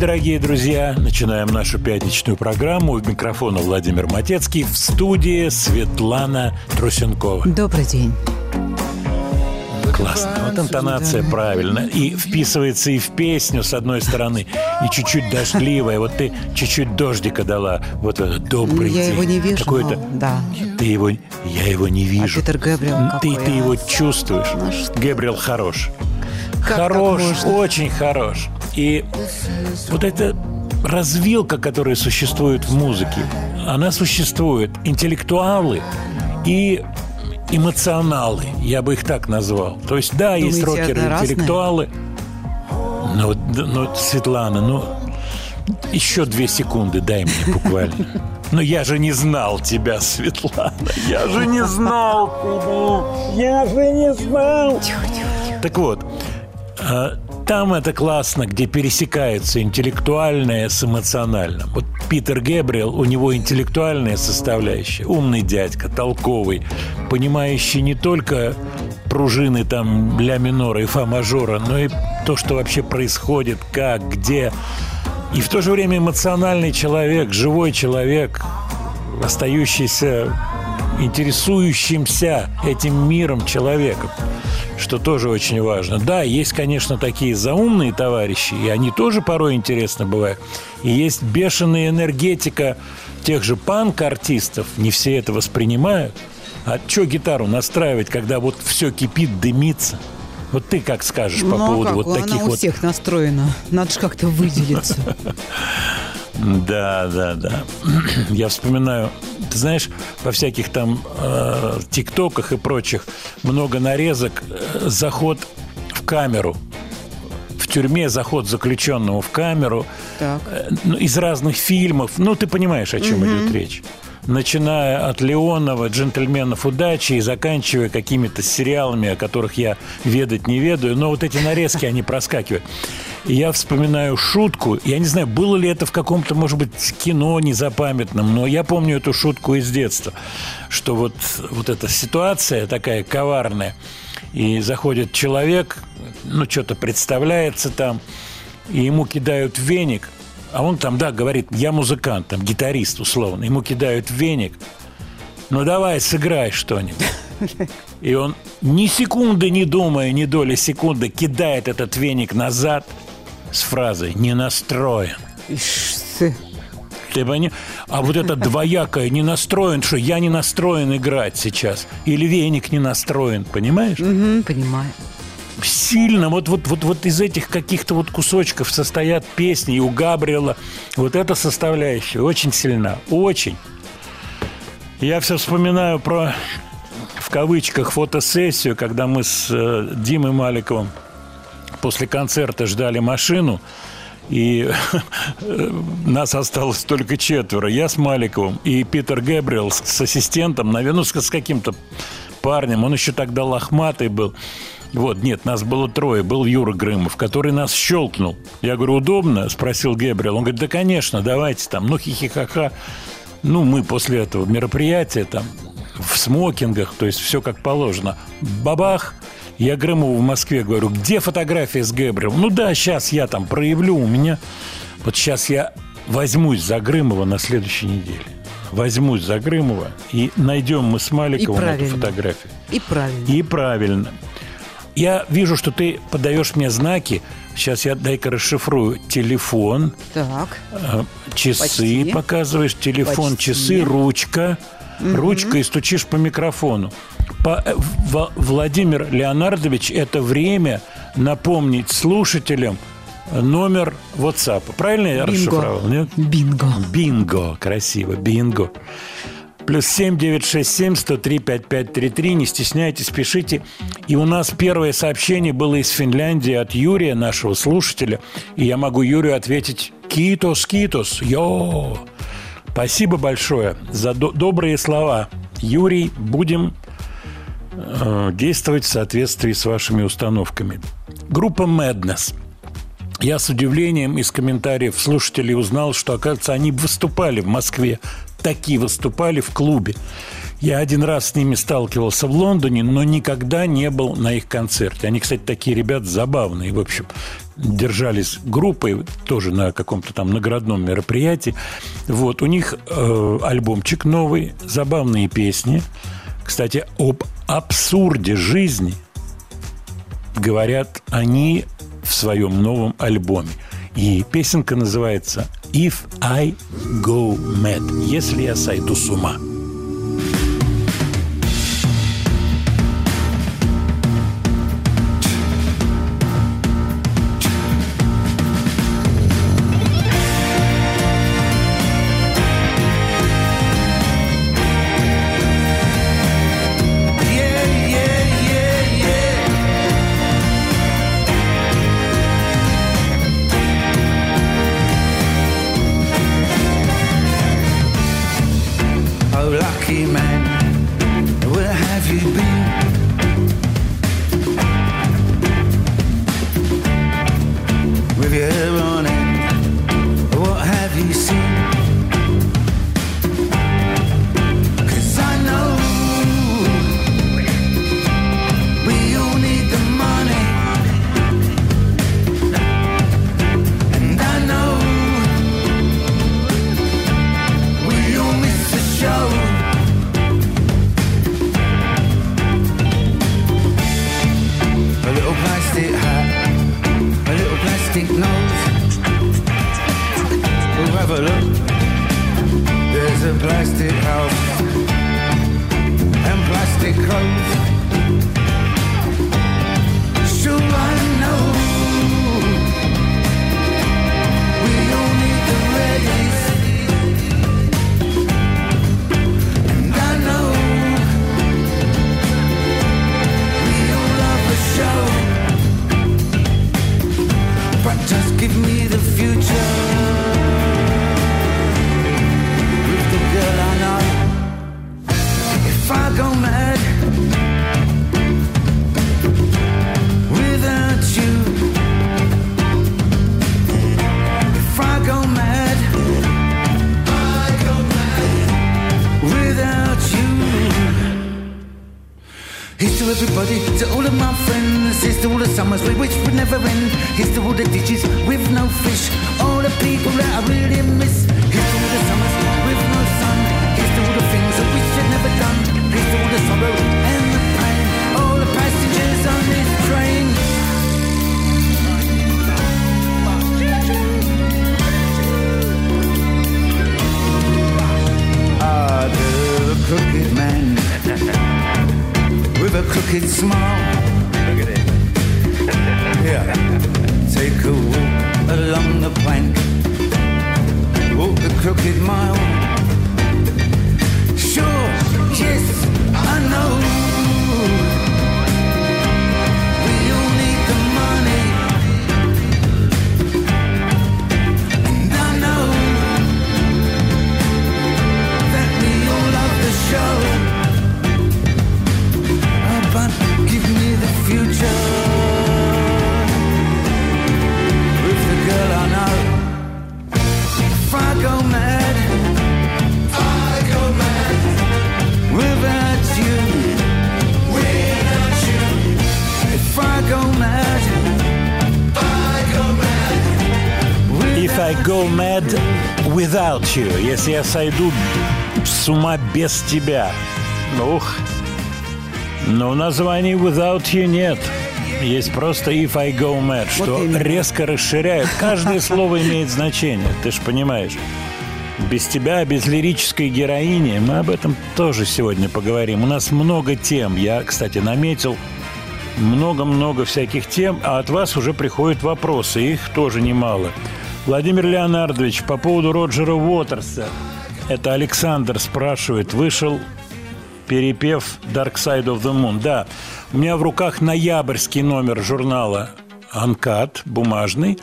Дорогие друзья. Начинаем нашу пятничную программу. У микрофона Владимир Матецкий. В студии Светлана Трусенкова. Добрый день. Классно. Вот интонация правильно. И вписывается и в песню, с одной стороны, и чуть-чуть дождливая. Вот ты чуть-чуть дождика дала. Вот этот добрый Я день. его не вижу, Какой-то... да. Ты его... Я его не вижу. Питер Гэбриэл Ты, ты а? его чувствуешь. Ну? Гэбриэл хорош. Как хорош, очень хорош. И вот эта развилка, которая существует в музыке, она существует. Интеллектуалы и эмоционалы, я бы их так назвал. То есть, да, есть Думаете, рокеры, это разные? интеллектуалы. Ну, д- ну, Светлана, ну, еще две секунды дай мне буквально. Но я же не знал тебя, Светлана. Я же не знал тебя. Я же не знал. Так вот, а, там это классно, где пересекается интеллектуальное с эмоциональным. Вот Питер Гэбриэл, у него интеллектуальная составляющая. Умный дядька, толковый, понимающий не только пружины там ля минора и фа мажора, но и то, что вообще происходит, как, где. И в то же время эмоциональный человек, живой человек, остающийся интересующимся этим миром человеком, что тоже очень важно. Да, есть, конечно, такие заумные товарищи, и они тоже порой интересны бывают. И есть бешеная энергетика тех же панк-артистов, не все это воспринимают. А что гитару настраивать, когда вот все кипит, дымится? Вот ты как скажешь по ну, а поводу как? вот Она таких у вот... всех настроена. Надо же как-то выделиться. Да, да, да. Я вспоминаю, ты знаешь, во всяких там э, тиктоках и прочих много нарезок, э, заход в камеру. В тюрьме заход заключенного в камеру Так. э, ну, из разных фильмов. Ну, ты понимаешь, о чем идет речь. Начиная от Леонова, «Джентльменов удачи» и заканчивая какими-то сериалами, о которых я ведать не ведаю. Но вот эти нарезки, они проскакивают. И я вспоминаю шутку. Я не знаю, было ли это в каком-то, может быть, кино незапамятном, но я помню эту шутку из детства, что вот, вот эта ситуация такая коварная, и заходит человек, ну, что-то представляется там, и ему кидают веник, а он там, да, говорит, я музыкант, там, гитарист, условно, ему кидают веник, ну, давай, сыграй что-нибудь. И он ни секунды не думая, ни доли секунды кидает этот веник назад с фразой «не настроен». Ты. Пони- А вот это двоякое не настроен, что я не настроен играть сейчас. Или веник не настроен, понимаешь? Мгм, Понимаю. Сильно, вот, вот, вот, вот из этих каких-то вот кусочков состоят песни, и у Габриэла вот эта составляющая очень сильна, очень. Я все вспоминаю про, в кавычках, фотосессию, когда мы с э, Димой Маликовым после концерта ждали машину, и нас осталось только четверо. Я с Маликовым и Питер Гэбриэл с, с ассистентом, наверное, ну, с, с каким-то парнем. Он еще тогда лохматый был. Вот, нет, нас было трое. Был Юра Грымов, который нас щелкнул. Я говорю, удобно? Спросил Гэбриэл. Он говорит, да, конечно, давайте там. Ну, хихихаха. Ну, мы после этого мероприятия там в смокингах, то есть все как положено. Бабах, я Грымову в Москве говорю, где фотография с Гэбриэлом? Ну да, сейчас я там проявлю, у меня... Вот сейчас я возьмусь за Грымова на следующей неделе. Возьмусь за Грымова, и найдем мы с Маликовым эту фотографию. И правильно. И правильно. Я вижу, что ты подаешь мне знаки. Сейчас я дай-ка расшифрую. Телефон, Так. э, часы Почти. показываешь, телефон, Почти. часы, ручка. Ручка и стучишь по микрофону. По- э, В- Владимир Леонардович, это время напомнить слушателям номер WhatsApp. Правильно я расшифровал? Нет? Бинго. Бинго. Красиво. Бинго. Плюс 7 967 103 5533. Не стесняйтесь, пишите. И у нас первое сообщение было из Финляндии от Юрия, нашего слушателя. И я могу Юрию ответить «Китос, китос, йо!» Спасибо большое за до- добрые слова. Юрий, будем э, действовать в соответствии с вашими установками. Группа Madness. Я с удивлением из комментариев слушателей узнал, что, оказывается, они выступали в Москве. Такие выступали в клубе. Я один раз с ними сталкивался в Лондоне, но никогда не был на их концерте. Они, кстати, такие ребята забавные. В общем, держались группой тоже на каком-то там наградном мероприятии. Вот, у них э, альбомчик новый, забавные песни. Кстати, об абсурде жизни говорят они в своем новом альбоме. И песенка называется «If I Go Mad» – «Если я сойду с ума». You. Если я сойду с ума без тебя. Ух. Но в названии without you нет. Есть просто if I go mad, что именно. резко расширяет. Каждое слово имеет значение, ты же понимаешь. Без тебя, без лирической героини, мы об этом тоже сегодня поговорим. У нас много тем. Я, кстати, наметил много-много всяких тем, а от вас уже приходят вопросы, их тоже немало. Владимир Леонардович, по поводу Роджера Уотерса. Это Александр спрашивает, вышел перепев Dark Side of the Moon. Да, у меня в руках ноябрьский номер журнала «Анкат», бумажный.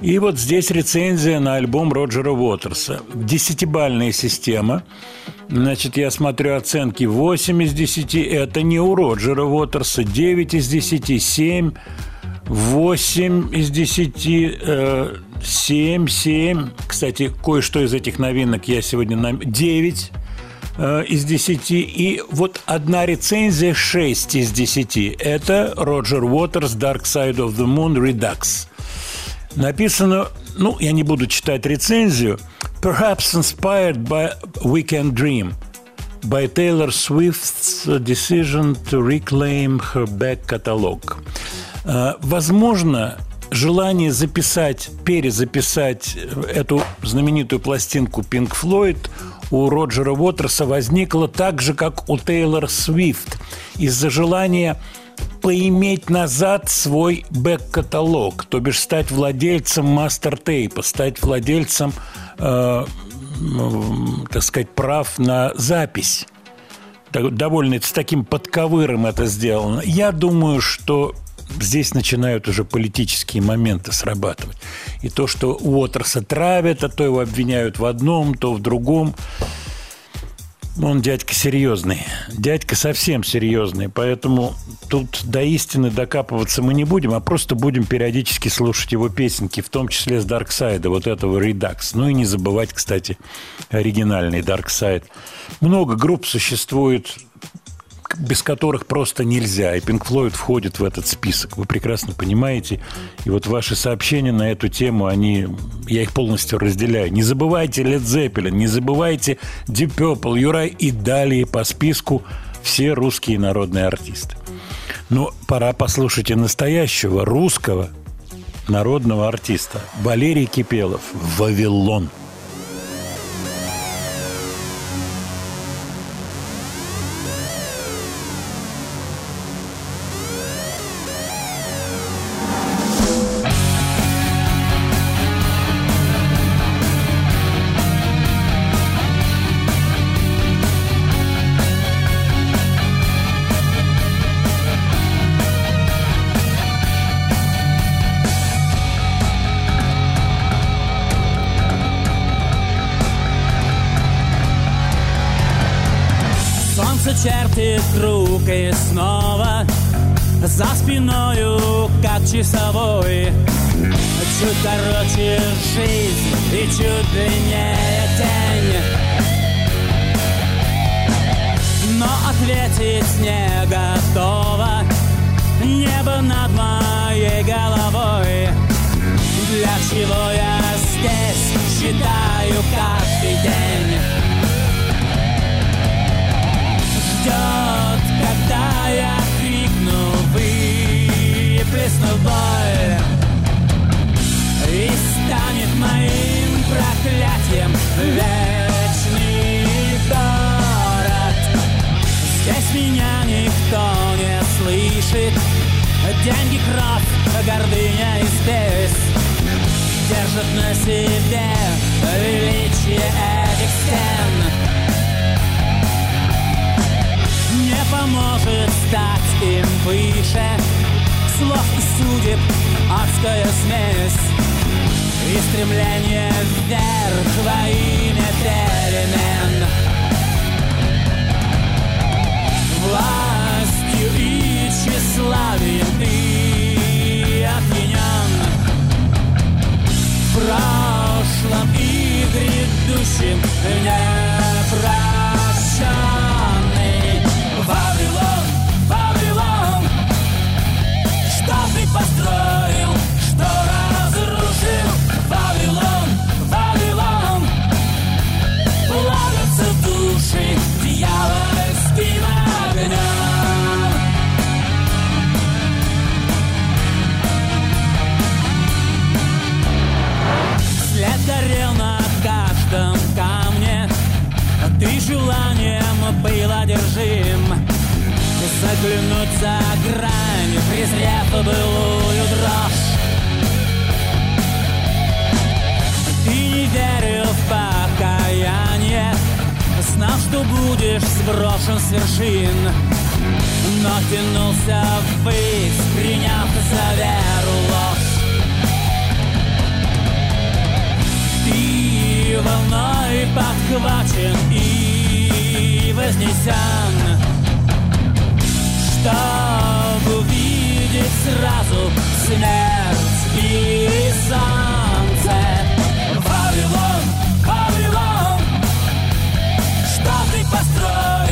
И вот здесь рецензия на альбом Роджера Уотерса. Десятибальная система. Значит, я смотрю оценки 8 из 10. Это не у Роджера Уотерса. 9 из 10. 7. 8 из 10. Э, 7, 7. Кстати, кое-что из этих новинок я сегодня... Нам... 9 э, из 10. И вот одна рецензия 6 из 10. Это Роджер Уотерс Dark Side of the Moon Redux. Написано, ну, я не буду читать рецензию, Perhaps inspired by Weekend Dream by Taylor Swift's decision to reclaim her back catalog. Э, Возможно, желание записать, перезаписать эту знаменитую пластинку Pink Floyd у Роджера Уотерса возникло так же, как у Тейлор Свифт, из-за желания поиметь назад свой бэк-каталог, то бишь стать владельцем мастер-тейпа, стать владельцем, э, так сказать, прав на запись. Довольно с таким подковыром это сделано. Я думаю, что здесь начинают уже политические моменты срабатывать. И то, что Уотерса травят, а то его обвиняют в одном, то в другом. Он дядька серьезный. Дядька совсем серьезный. Поэтому тут до истины докапываться мы не будем, а просто будем периодически слушать его песенки, в том числе с Дарксайда, вот этого Redux. Ну и не забывать, кстати, оригинальный Дарксайд. Много групп существует, без которых просто нельзя. И Pink Floyd входит в этот список. Вы прекрасно понимаете. И вот ваши сообщения на эту тему, они, я их полностью разделяю. Не забывайте Led Zeppelin, не забывайте Deep Purple, Юрай и далее по списку все русские народные артисты. Но пора послушать и настоящего русского народного артиста. Валерий Кипелов «Вавилон». Солнце чертит круг и снова За спиною, как часовой Чуть короче жизнь и чуть длиннее тень Но ответить не готов небо над моей головой. Для чего я здесь считаю каждый день? Ждет, когда я крикну, выплесну боль И станет моим проклятием вечный город. Здесь меня никто не слышит. Деньги, кровь, гордыня и спесь Держат на себе величие этих стен поможет стать им выше. Слов и судеб адская смесь. И стремление вверх во имя перемен. Властью и тщеславием ты опьянен В прошлом и грядущем непрощенный Вавилон, Вавилон. Что ты построил, что разрушил? Вавилон, Вавилон. Плавятся души дьявольским огнем. След горел был одержим. Заглянуть за грань, презрев былую дрожь. Ты не верил в покаяние. Знал, что будешь сброшен с вершин. Но тянулся ввысь, приняв за веру ложь. Ты волной подхвачен и вознесен Чтобы увидеть сразу смерть и солнце. Вавилон, Вавилон Что ты построил,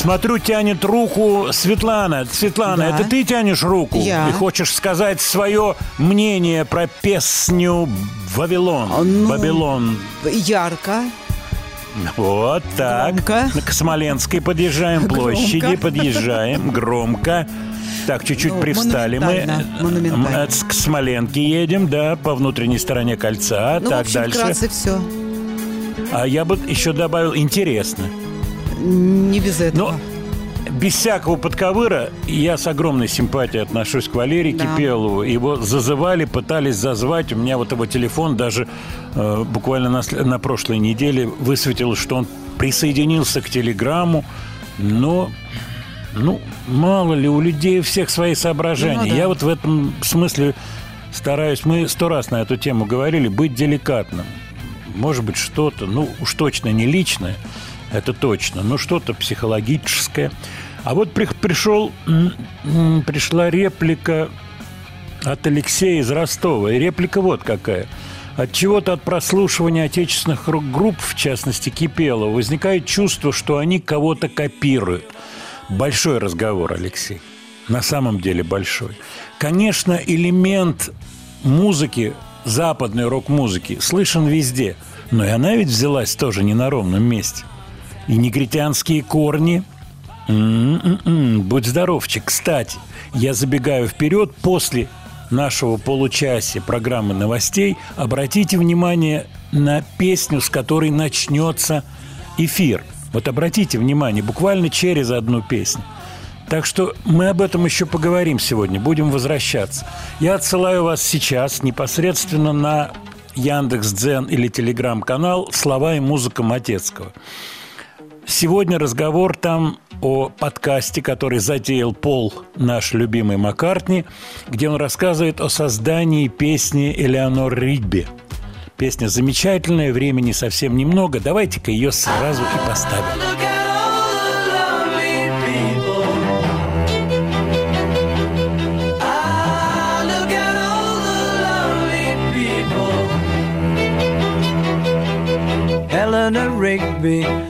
Смотрю, тянет руку Светлана. Светлана, Да. это ты тянешь руку? Я. И хочешь сказать свое мнение про песню «Вавилон». А, ну, «Вавилон». Ярко. Вот так. Громко. К Смоленской подъезжаем, площади Громко. подъезжаем, громко. Так, чуть-чуть Ну, привстали мы. монументально, монументально. М, э, К Смоленке едем, да, по внутренней стороне кольца. Ну, так, в общем, дальше. все. А я бы еще добавил интересно. Не без этого. Но без всякого подковыра я с огромной симпатией отношусь к Валерию Да. Кипелову. Его зазывали, пытались зазвать. У меня вот его телефон даже э, буквально на, на прошлой неделе высветилось, что он присоединился к телеграмму. Но, ну, мало ли, у людей у всех свои соображения. Ну да. Я вот в этом смысле стараюсь, мы сто раз на эту тему говорили, быть деликатным. Может быть, что-то, ну, уж точно не личное, это точно, но что-то психологическое. А вот при- пришел, пришла реплика от Алексея из Ростова. И реплика вот какая. От чего-то от прослушивания отечественных рок-групп, в частности Кипелова, возникает чувство, что они кого-то копируют. Большой разговор, Алексей. На самом деле большой. Конечно, элемент музыки, западной рок-музыки, слышен везде. Но и она ведь взялась тоже не на ровном месте. И негритянские корни М-м-м, Будь здоровчик. Кстати, я забегаю вперед после нашего получасия программы новостей. Обратите внимание на песню, с которой начнется эфир. Вот обратите внимание, буквально через одну песню. Так что мы об этом еще поговорим сегодня, будем возвращаться. Я отсылаю вас сейчас непосредственно на Яндекс Дзен или Телеграм-канал «Слова и музыка Матецкого». Сегодня разговор там о подкасте, который затеял Пол, наш любимый Маккартни, где он рассказывает о создании песни Элеонор Ридби. Песня замечательная, времени совсем немного. Давайте-ка ее сразу и поставим. Eleanor Rigby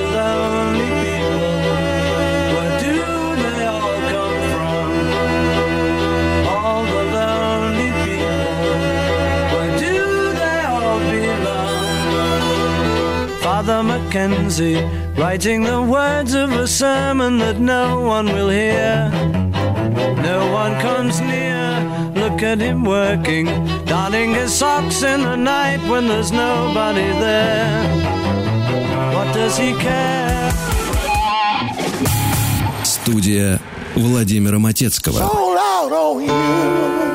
belong? Father Mackenzie writing the words of a sermon that no one will hear. No one comes near. Look at him working, darning his socks in the night when there's nobody there. What does he care? Студия Владимира Матецкого. Sold out on you.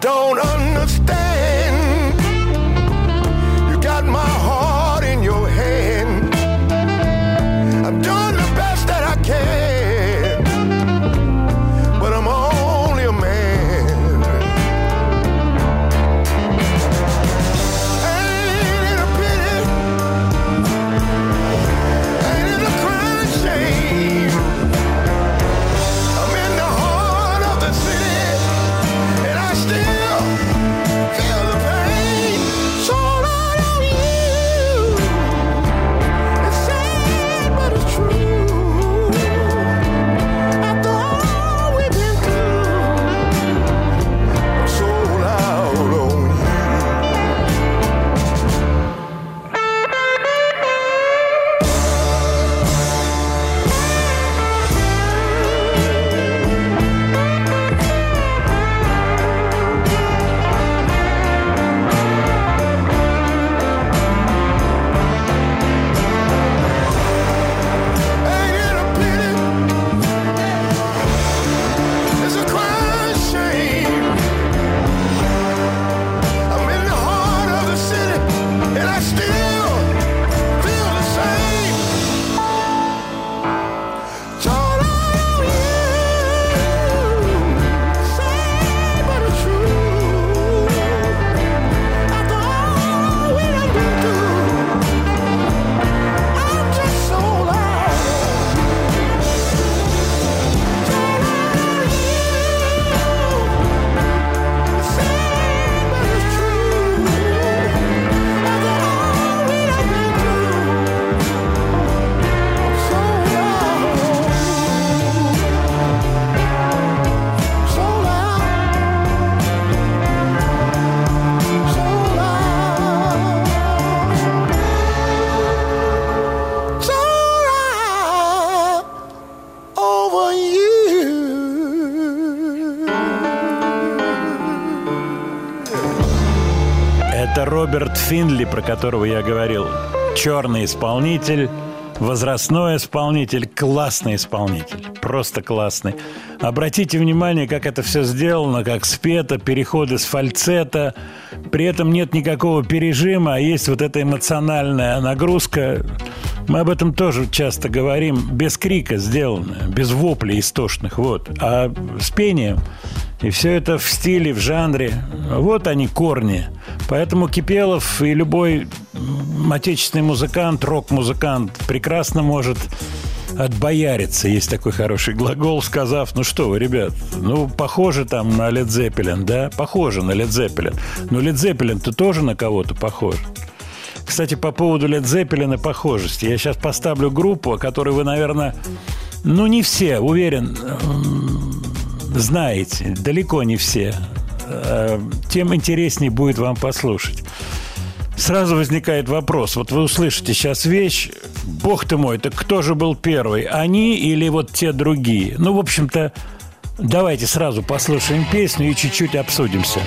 Don't understand. Финли, про которого я говорил. Черный исполнитель, возрастной исполнитель, классный исполнитель. Просто классный. Обратите внимание, как это все сделано, как спето, переходы с фальцета. При этом нет никакого пережима, а есть вот эта эмоциональная нагрузка. Мы об этом тоже часто говорим. Без крика сделано, без воплей истошных. Вот. А с пением и все это в стиле, в жанре. Вот они корни. Поэтому Кипелов и любой отечественный музыкант, рок-музыкант прекрасно может отбояриться. Есть такой хороший глагол, сказав, ну что вы, ребят, ну, похоже там на Led Zeppelin, да? Похоже на Led Zeppelin. Но Led Zeppelin-то тоже на кого-то похож. Кстати, по поводу Zeppelin и похожести. Я сейчас поставлю группу, о которой вы, наверное, ну, не все, уверен, знаете. Далеко не все. Э, Тем интереснее будет вам послушать. Сразу возникает вопрос. Вот вы услышите сейчас вещь. Бог ты мой, так кто же был первый? Они или вот те другие? Ну, в общем-то, давайте сразу послушаем песню и чуть-чуть обсудимся.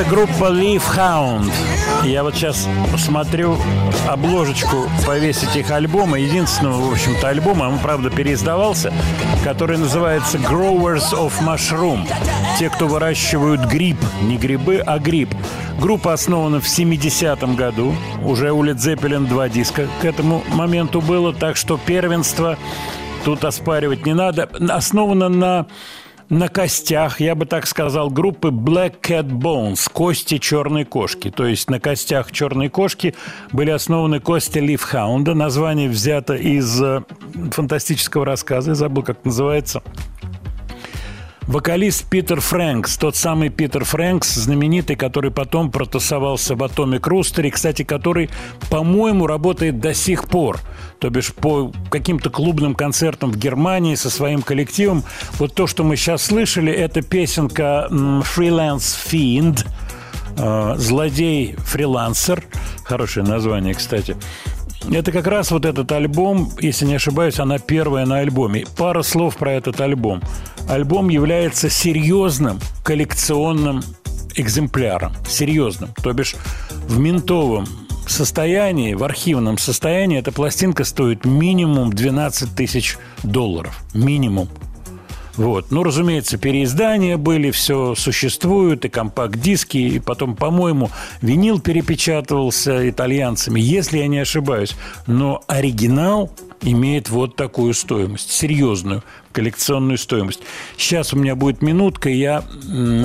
Это группа Leaf Hound. Я вот сейчас смотрю обложечку повесить их альбома, единственного, в общем-то, альбома, он, правда, переиздавался, который называется Growers of Mushroom. Те, кто выращивают гриб, не грибы, а гриб. Группа основана в 70-м году. Уже у Led Zeppelin два диска к этому моменту было, так что первенство тут оспаривать не надо. Основана на на костях, я бы так сказал, группы Black Cat Bones, кости черной кошки. То есть на костях черной кошки были основаны кости Лифхаунда. Название взято из э, фантастического рассказа, я забыл, как называется. Вокалист Питер Фрэнкс, тот самый Питер Фрэнкс, знаменитый, который потом протасовался в Atomic Rooster, кстати, который, по-моему, работает до сих пор. То бишь по каким-то клубным концертам в Германии со своим коллективом. Вот то, что мы сейчас слышали, это песенка «Freelance Fiend», э, «Злодей-фрилансер». Хорошее название, кстати. Это как раз вот этот альбом, если не ошибаюсь, она первая на альбоме. Пара слов про этот альбом. Альбом является серьезным коллекционным экземпляром. Серьезным. То бишь в ментовом состоянии, в архивном состоянии эта пластинка стоит минимум 12 тысяч долларов. Минимум. Вот. Ну, разумеется, переиздания были, все существует, и компакт-диски, и потом, по-моему, винил перепечатывался итальянцами, если я не ошибаюсь. Но оригинал имеет вот такую стоимость, серьезную коллекционную стоимость. Сейчас у меня будет минутка, и я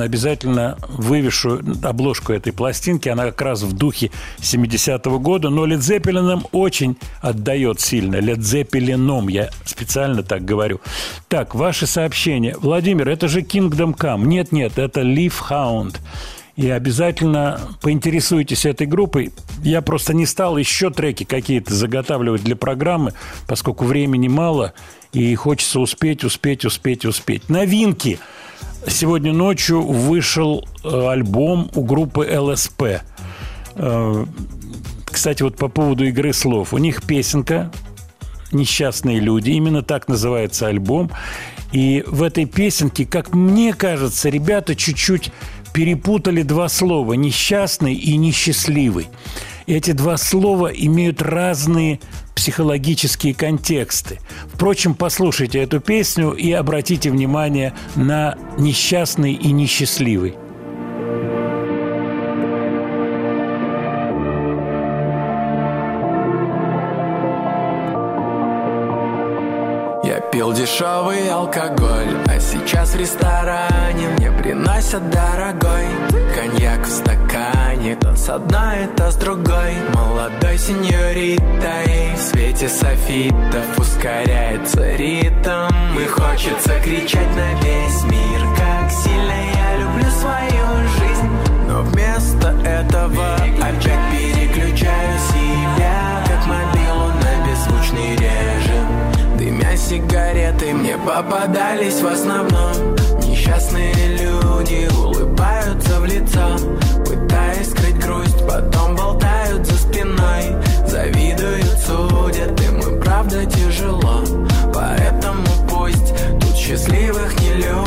обязательно вывешу обложку этой пластинки. Она как раз в духе 70-го года, но Led Zeppelin очень отдает сильно. Led Zeppelin, я специально так говорю. Так, ваши сообщения. Владимир, это же Kingdom Come. Нет-нет, это Leaf Hound и обязательно поинтересуйтесь этой группой. Я просто не стал еще треки какие-то заготавливать для программы, поскольку времени мало, и хочется успеть, успеть, успеть, успеть. Новинки. Сегодня ночью вышел э, альбом у группы ЛСП. Э, кстати, вот по поводу игры слов. У них песенка «Несчастные люди». Именно так называется альбом. И в этой песенке, как мне кажется, ребята чуть-чуть перепутали два слова «несчастный» и «несчастливый». Эти два слова имеют разные психологические контексты. Впрочем, послушайте эту песню и обратите внимание на «несчастный» и «несчастливый». Я пил дешевый алкоголь, а сейчас в ресторане мне приносят дорогой коньяк в стакане, то с одной, то с другой. Молодой сеньоритой в свете софитов ускоряется ритм и хочется кричать на весь мир, как сильно я люблю свою жизнь. Но вместо этого опять переключаю себя, как мобилу на беззвучный режим. Дымя сигареты мне попадались в основном Несчастные люди улыбаются в лицо Пытаясь скрыть грусть, потом болтают за спиной Завидуют, судят, им и правда тяжело. Поэтому пусть тут счастливых не любят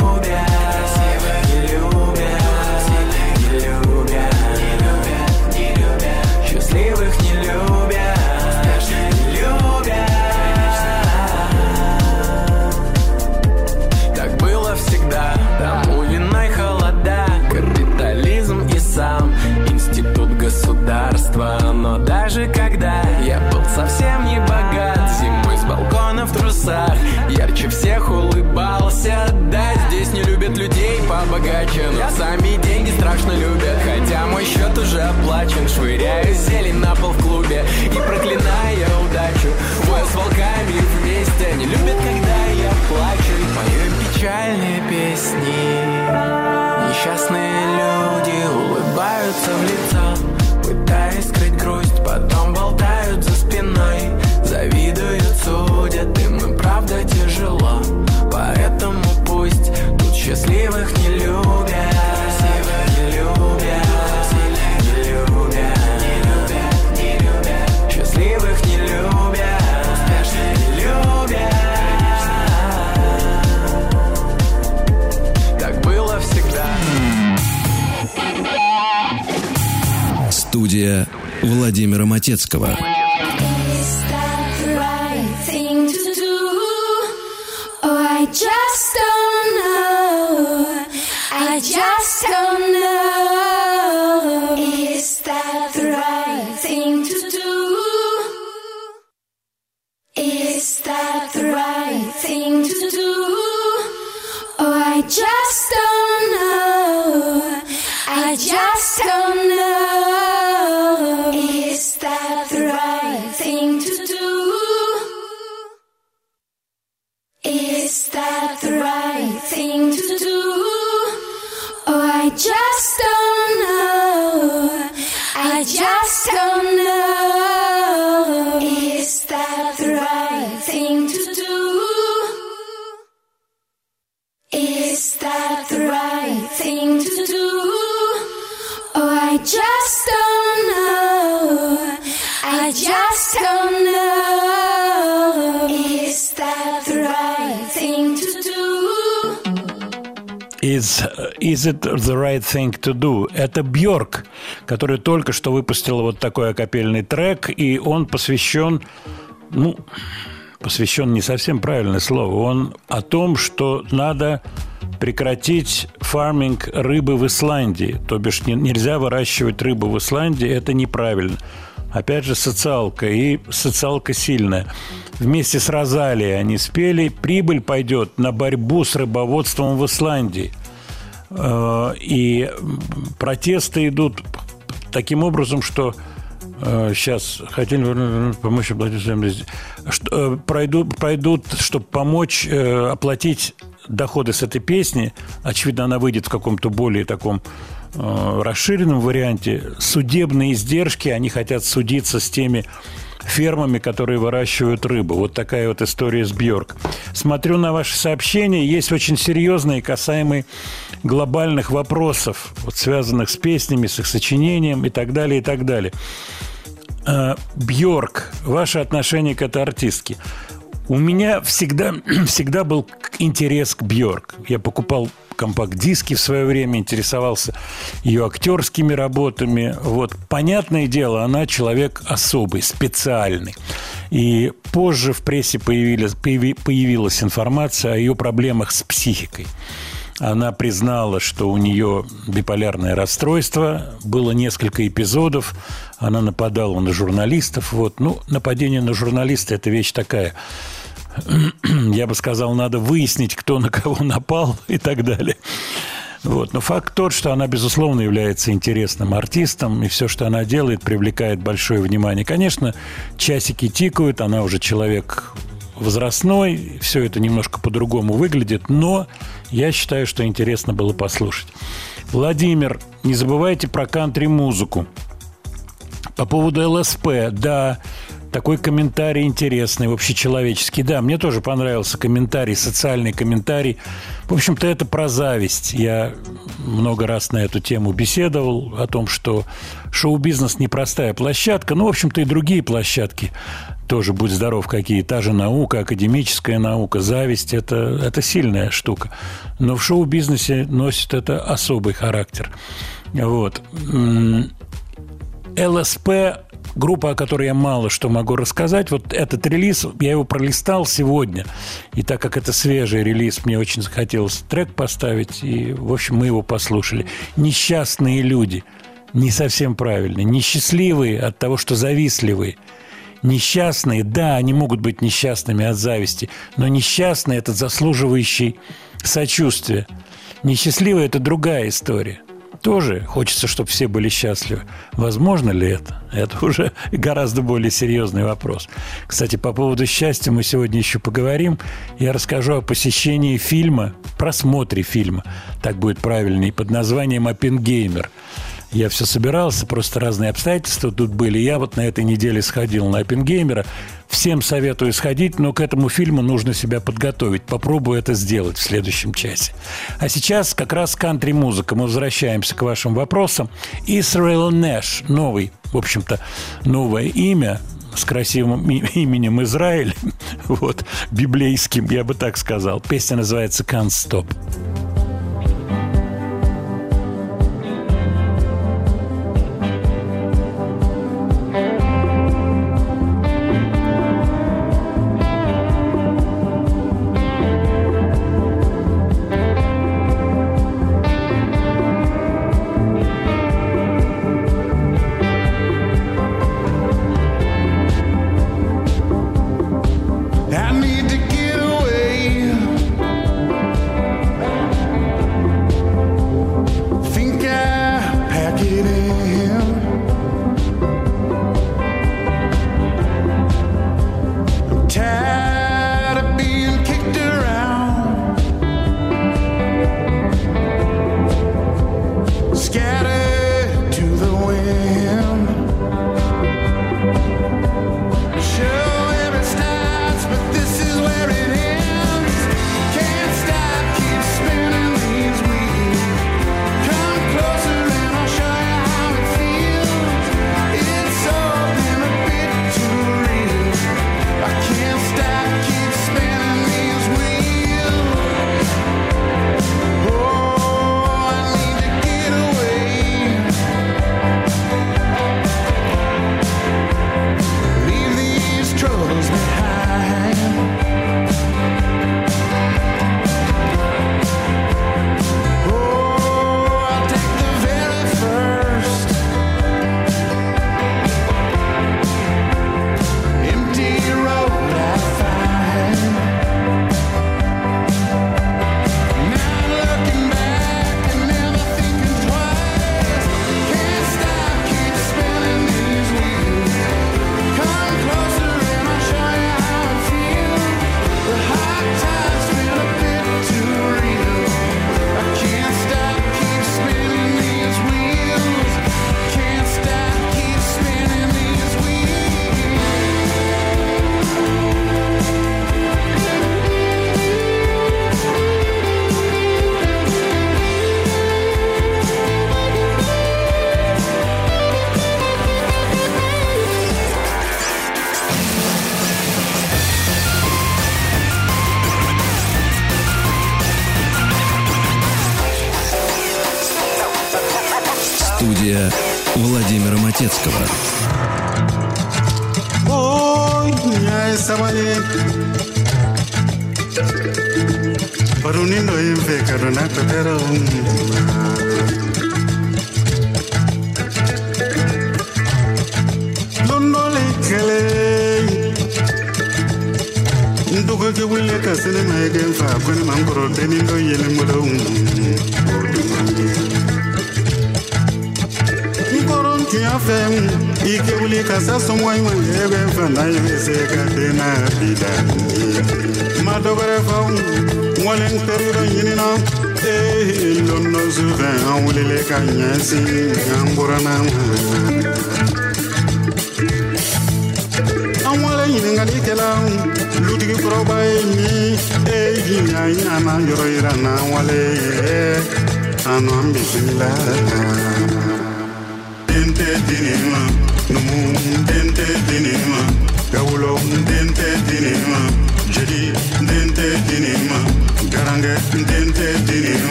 побогаче Но сами деньги страшно любят. Хотя мой счет уже оплачен Швыряю зелень на пол в клубе И проклиная удачу. Воя с волками вместе Они любят, когда я плачу. Пою печальные песни. Несчастные люди улыбаются в лицо Так было всегда Студия Владимира Матецкого. Is that the right thing to do? Oh, I just just don't know. Is that the right thing to do? Is that the right thing to do? Oh, I just don't know. I just don't know. Is that the right thing to do? Is that the right thing to do? Oh, I just don't know. I just don't know. Is that the right thing to do? Is that the right thing to do? Oh, I just don't Is, is it the right thing to do? Это Бьорк, который только что выпустил вот такой акапельный трек, и он посвящен, ну, посвящен не совсем правильное слово, он о том, что надо прекратить фарминг рыбы в Исландии. То бишь не- нельзя выращивать рыбу в Исландии, это неправильно. Опять же, социалка. И социалка сильная. Вместе с Розалией они спели. Прибыль пойдет на борьбу с рыбоводством в Исландии. Э, И протесты идут таким образом, что сейчас хотели помочь оплатить что, э, пройдут, пройдут, чтобы помочь э, оплатить доходы с этой песни. Очевидно, она выйдет в каком-то более таком э, расширенном варианте. Судебные издержки, они хотят судиться с теми фермами, которые выращивают рыбу. Вот такая вот история с Бьорк. Смотрю на ваши сообщения, есть очень серьезные, касаемые глобальных вопросов, вот связанных с песнями, с их сочинением и так далее, и так далее. Э, Бьорк, ваше отношение к этой артистке. У меня всегда, всегда был интерес к Бьорк. Я покупал компакт-диски в свое время, интересовался ее актерскими работами. Вот, понятное дело, она человек особый, специальный. И позже в прессе появилась, появи- появилась информация о ее проблемах с психикой. Она признала, что у нее биполярное расстройство. Было несколько эпизодов. Она нападала на журналистов. Вот. Ну, нападение на журналиста – это вещь такая. Я бы сказал, надо выяснить, кто на кого напал и так далее. Вот. Но факт тот, что она, безусловно, является интересным артистом, и все, что она делает, привлекает большое внимание. Конечно, часики тикают, она уже человек возрастной, все это немножко по-другому выглядит, но я считаю, что интересно было послушать. Владимир, не забывайте про кантри-музыку. По поводу ЛСП, да, такой комментарий интересный, общечеловеческий. Да, мне тоже понравился комментарий, социальный комментарий. В общем-то, это про зависть. Я много раз на эту тему беседовал, о том, что шоу-бизнес непростая площадка. Ну, в общем-то, и другие площадки тоже, будь здоров, какие. Та же наука, академическая наука, зависть это, – это сильная штука. Но в шоу-бизнесе носит это особый характер. Вот. ЛСП группа, о которой я мало что могу рассказать. Вот этот релиз, я его пролистал сегодня. И так как это свежий релиз, мне очень захотелось трек поставить. И, в общем, мы его послушали. «Несчастные люди». Не совсем правильно. Несчастливые от того, что завистливые. Несчастные, да, они могут быть несчастными от зависти, но несчастный – это заслуживающий сочувствия. Несчастливый – это другая история тоже хочется, чтобы все были счастливы. Возможно ли это? Это уже гораздо более серьезный вопрос. Кстати, по поводу счастья мы сегодня еще поговорим. Я расскажу о посещении фильма, просмотре фильма, так будет правильнее, под названием «Оппенгеймер». Я все собирался, просто разные обстоятельства тут были. Я вот на этой неделе сходил на Оппенгеймера. Всем советую сходить, но к этому фильму нужно себя подготовить. Попробую это сделать в следующем часе. А сейчас как раз кантри-музыка. Мы возвращаемся к вашим вопросам. Israel Нэш, новый, в общем-то, новое имя, с красивым именем Израиль, вот, библейским, я бы так сказал. Песня называется «Can't Stop».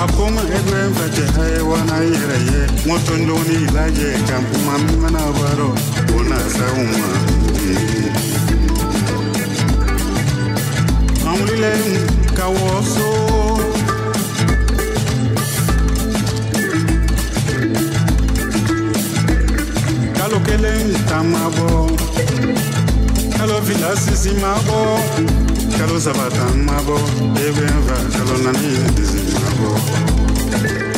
ka kongo egbe mfete wana yere ye. Moto ndoni Kampu kampuma na baro ona sauma. Amulile kawoso. Kalokele ntamabo. Kalo vilasi simabo kalozabata mmabo ebe nva kalona n'ihe dizi na abụọ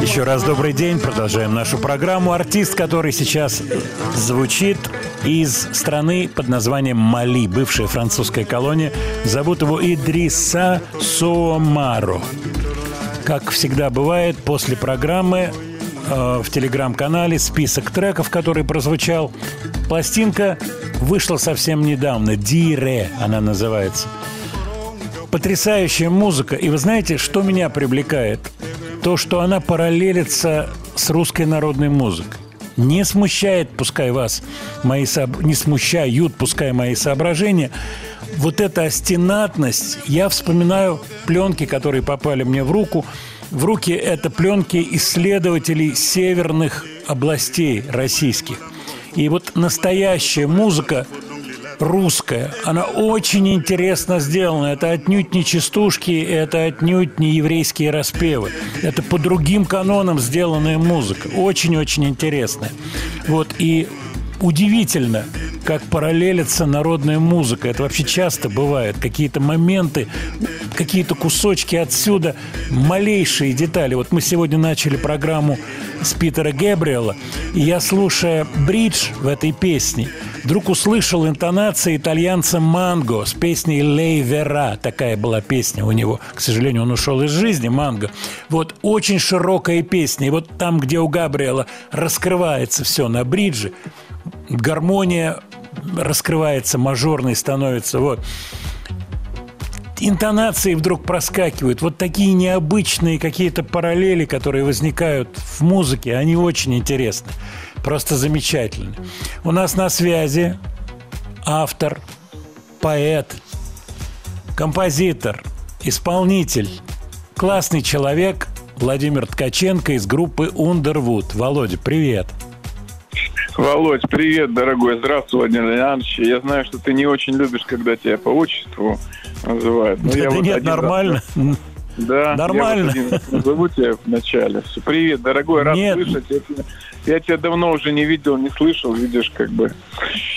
Еще раз добрый день. Продолжаем нашу программу. Артист, который сейчас звучит из страны под названием Мали, бывшая французская колония. Зовут его Идриса Соомаро. Как всегда бывает, после программы э, в телеграм-канале список треков, который прозвучал. Пластинка вышла совсем недавно. Дире она называется. Потрясающая музыка. И вы знаете, что меня привлекает? То, что она параллелится с русской народной музыкой. Не смущает, пускай вас, мои сооб... не смущают, пускай мои соображения, вот эта остенатность. Я вспоминаю пленки, которые попали мне в руку. В руки это пленки исследователей северных областей российских. И вот настоящая музыка русская. Она очень интересно сделана. Это отнюдь не частушки, это отнюдь не еврейские распевы. Это по другим канонам сделанная музыка. Очень-очень интересная. Вот, и удивительно, как параллелится народная музыка. Это вообще часто бывает. Какие-то моменты, какие-то кусочки отсюда, малейшие детали. Вот мы сегодня начали программу с Питера Гэбриэла, и я, слушая бридж в этой песне, вдруг услышал интонации итальянца Манго с песней «Лей Вера». Такая была песня у него. К сожалению, он ушел из жизни, Манго. Вот очень широкая песня. И вот там, где у Габриэла раскрывается все на бридже, гармония раскрывается, мажорной становится. Вот интонации вдруг проскакивают. Вот такие необычные какие-то параллели, которые возникают в музыке, они очень интересны. Просто замечательны. У нас на связи автор, поэт, композитор, исполнитель, классный человек Владимир Ткаченко из группы Underwood. Володя, привет. Володь, привет, дорогой. Здравствуй, Владимир Леонидович. Я знаю, что ты не очень любишь, когда тебя по отчеству называют. Но да, я да вот нет, один раз- нормально. Да, Нормально. Я вот назову тебя вначале. Привет, дорогой, рад Нет. слышать. Я тебя, я тебя давно уже не видел, не слышал, видишь, как бы.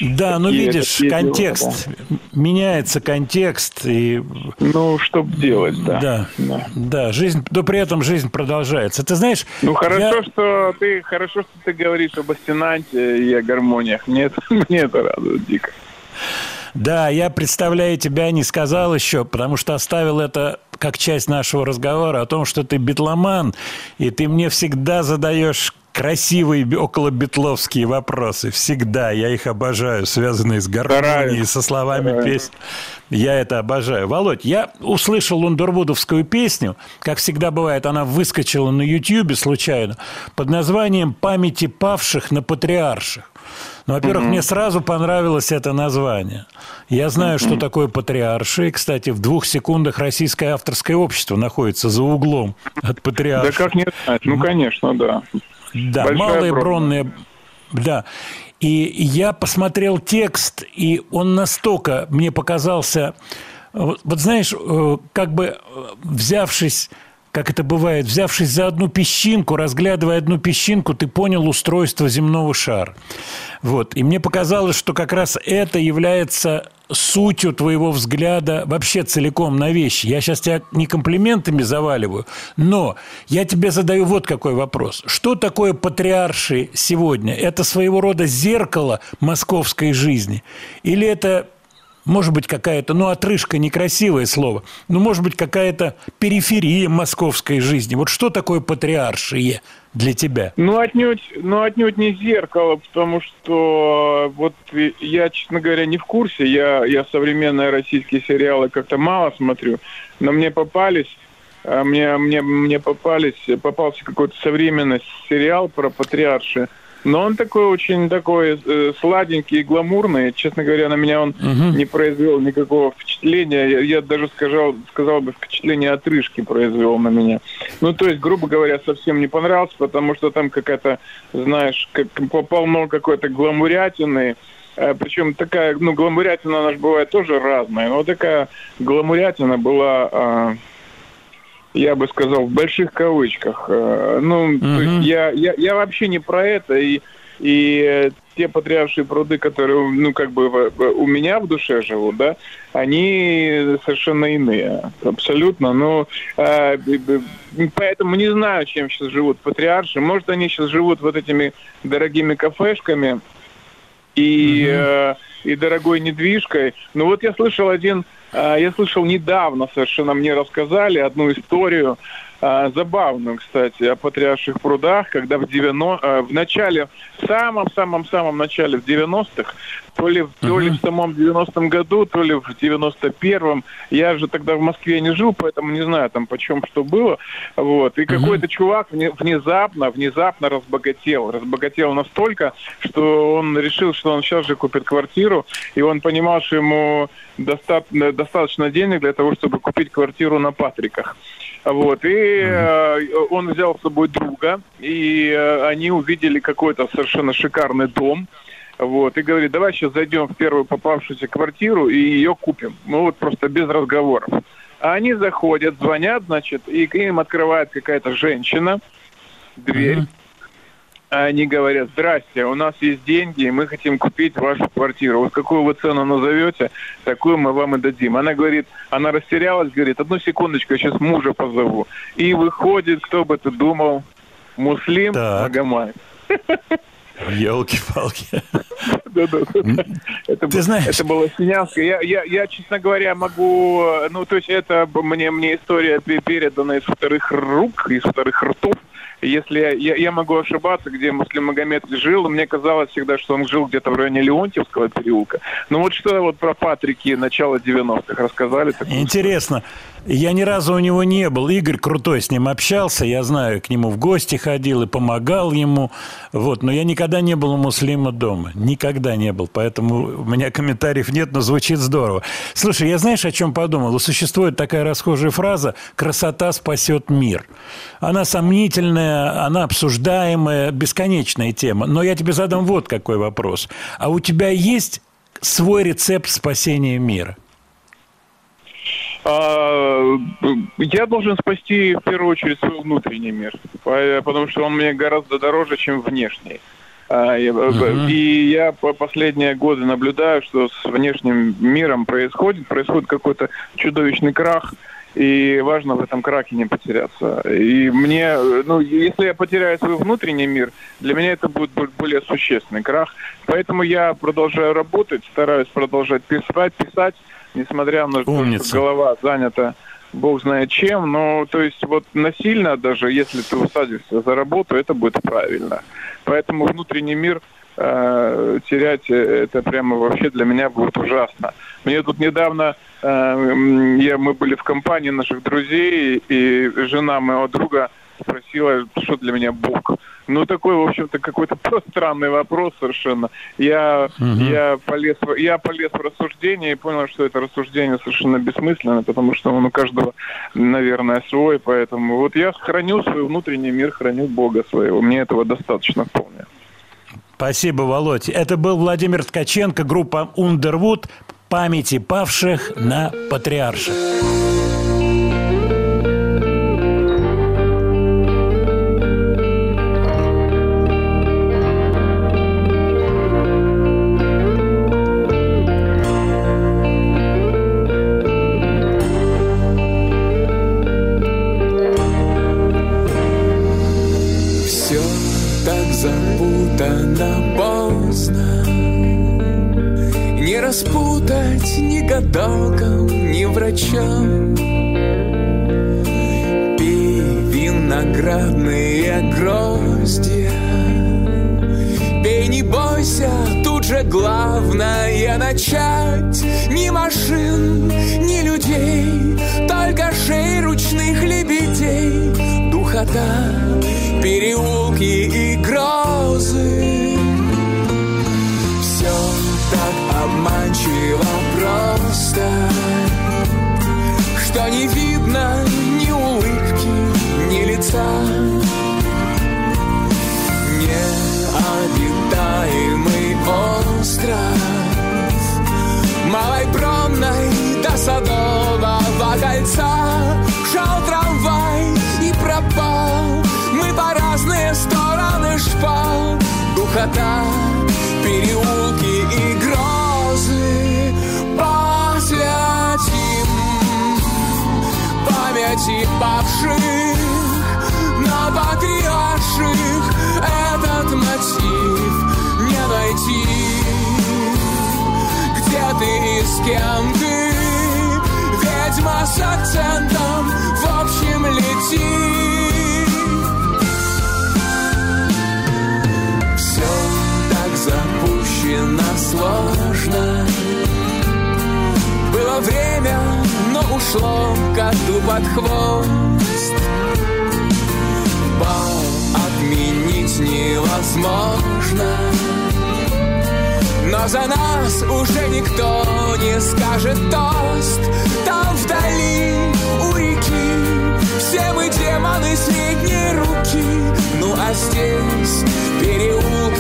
Да, ну видишь, такие дела, контекст. Меняется контекст. И... Ну, что делать, да. Да, да, жизнь, но при этом жизнь продолжается. Ты знаешь, Ну хорошо, я- что ты хорошо, что ты говоришь об астенанте и о гармониях. Мне это, мне это радует дико. Да, я, представляю тебя, не сказал еще, потому что оставил это как часть нашего разговора о том, что ты битломан, и ты мне всегда задаешь красивые около битловские вопросы. Всегда. Я их обожаю, связанные с гармонией, со словами песен. Я это обожаю. Володь, я услышал лундервудовскую песню. Как всегда бывает, она выскочила на Ютьюбе случайно под названием «Памяти павших на патриарших». Ну, во-первых, мне сразу понравилось это название. Я знаю, что такое патриарши. Кстати, в двух секундах российское авторское общество находится за углом от патриарши. Да как не знать? Ну, конечно, да. Да, Большая малые бронные. Да. И я посмотрел текст, и он настолько мне показался... Вот, вот знаешь, э, как бы э, взявшись как это бывает, взявшись за одну песчинку, разглядывая одну песчинку, ты понял устройство земного шара. Вот. И мне показалось, что как раз это является сутью твоего взгляда вообще целиком на вещи. Я сейчас тебя не комплиментами заваливаю, но я тебе задаю вот какой вопрос. Что такое патриарши сегодня? Это своего рода зеркало московской жизни? Или это может быть, какая-то, ну, отрыжка, некрасивое слово, но, может быть, какая-то периферия московской жизни. Вот что такое патриаршие для тебя? Ну, отнюдь, ну, отнюдь не зеркало, потому что вот я, честно говоря, не в курсе. Я, я современные российские сериалы как-то мало смотрю, но мне попались а мне, мне, мне попались, попался какой-то современный сериал про патриарши. Но он такой очень такой э, сладенький и гламурный. Честно говоря, на меня он Мгм. не произвел никакого впечатления. Я, я даже сказал, сказал бы, впечатление отрыжки произвел на меня. Ну, то есть, грубо говоря, совсем не понравился, потому что там какая-то, знаешь, как, полно какой-то гламурятины. Э, Причем такая, ну, гламурятина, она же бывает тоже разная. Но такая гламурятина была... а, я бы сказал, в больших кавычках. Э, Ну, то Мгм. есть я, я, я вообще не про это, и, и э, те патриаршие пруды, которые, ну, как бы у меня в душе живут, да, они совершенно иные, абсолютно. Ну, э, б- б- поэтому не знаю, чем сейчас живут патриарши. Может, они сейчас живут вот этими дорогими кафешками, и, э, и дорогой недвижкой. Ну вот я слышал один, я слышал недавно совершенно мне рассказали одну историю, э, забавную, кстати, о патриарших прудах, когда в, 90, э, в начале, в самом-самом-самом начале, в 90-х, то ли, в- то ли в самом 90-м году, то ли в 91-м, я же тогда в Москве не жил, поэтому не знаю там почем что было, вот, и какой-то чувак вне- внезапно, внезапно разбогател, разбогател настолько, что он решил, что он сейчас же купит квартиру, и он понимал, что ему доста- достаточно денег для того, чтобы купить квартиру на Патриках. Вот, и э, он взял с собой друга, и э, они увидели какой-то совершенно шикарный дом, вот, и говорит, давай сейчас зайдем в первую попавшуюся квартиру и ее купим. Ну вот просто без разговоров. А они заходят, звонят, значит, и к им открывает какая-то женщина дверь. А они говорят, здрасте, у нас есть деньги, и мы хотим купить вашу квартиру. Вот какую вы цену назовете, такую мы вам и дадим. Она говорит, она растерялась, говорит, одну секундочку, я сейчас мужа позову. И выходит, кто бы ты думал, Муслим Магомаев. Елки-палки. Ты знаешь- это было Синявское. Я, я, я, честно говоря, могу... э, Ну, то есть это мне, мне история пе- передана из вторых рук, из вторых ртов. Если я, я, могу ошибаться, где Муслим Магомед жил, мне казалось всегда, что он жил где-то в районе Леонтьевского переулка. Ну вот что вот про Патрики начала 90-х рассказали? Интересно. Я ни разу у него не был. Игорь Крутой с ним общался. Я знаю, к нему в гости ходил и помогал ему. Вот. Но я никогда не был у Муслима дома. Никогда не был. Поэтому у меня комментариев нет, но звучит здорово. Слушай, я знаешь, о чем подумал? Существует такая расхожая фраза «красота спасет мир». Она сомнительная, она обсуждаемая, бесконечная тема. Но я тебе задам вот какой вопрос. А у тебя есть свой рецепт спасения мира? А, я должен спасти в первую очередь свой внутренний мир, по- потому что он мне гораздо дороже, чем внешний. Мгм. И я по последние годы наблюдаю, что с внешним миром происходит, происходит какой-то чудовищный крах. и важно в этом краке не потеряться. И мне, ну, если я потеряю свой внутренний мир, для меня это будет бо- более существенный крах. Поэтому я продолжаю работать, стараюсь продолжать писать, писать, несмотря на то, что голова занята бог знает чем, но то есть вот насильно даже, если ты усадишься за работу, это будет правильно. Поэтому внутренний мир э, терять э, это прямо вообще для меня будет ужасно. Мне тут недавно э, я, мы были в компании наших друзей, и жена моего друга спросила, что для меня Бог. Ну, такой, в общем-то, какой-то странный вопрос совершенно. Я, я, полез, я полез в рассуждение и понял, что это рассуждение совершенно бессмысленно, потому что он у каждого, наверное, свой. Поэтому вот я храню свой внутренний мир, храню Бога своего. Мне этого достаточно вполне. Спасибо, Володь. Это был Владимир Ткаченко, группа Underwood «Памяти павших на патриарших». Гадалкам, ни врачам. Пей виноградные гроздья Пей, не бойся, тут же главное начать. Ни машин, ни людей, только шей ручных лебедей. Духота, переулки и грозы. Все обманчиво просто Что не видно ни улыбки, ни лица. Необитаемый остров Малой Промной до Садового кольца Шел трамвай и пропал. Мы по разные стороны шпал. Духота, павших На патриарших этот мотив не найти. Где ты и с кем ты? Ведьма с акцентом в общем лети ушло коту под хвост. Бал отменить невозможно. Но за нас уже никто не скажет тост. Там вдали у реки Все мы демоны средней руки. Ну а здесь переулки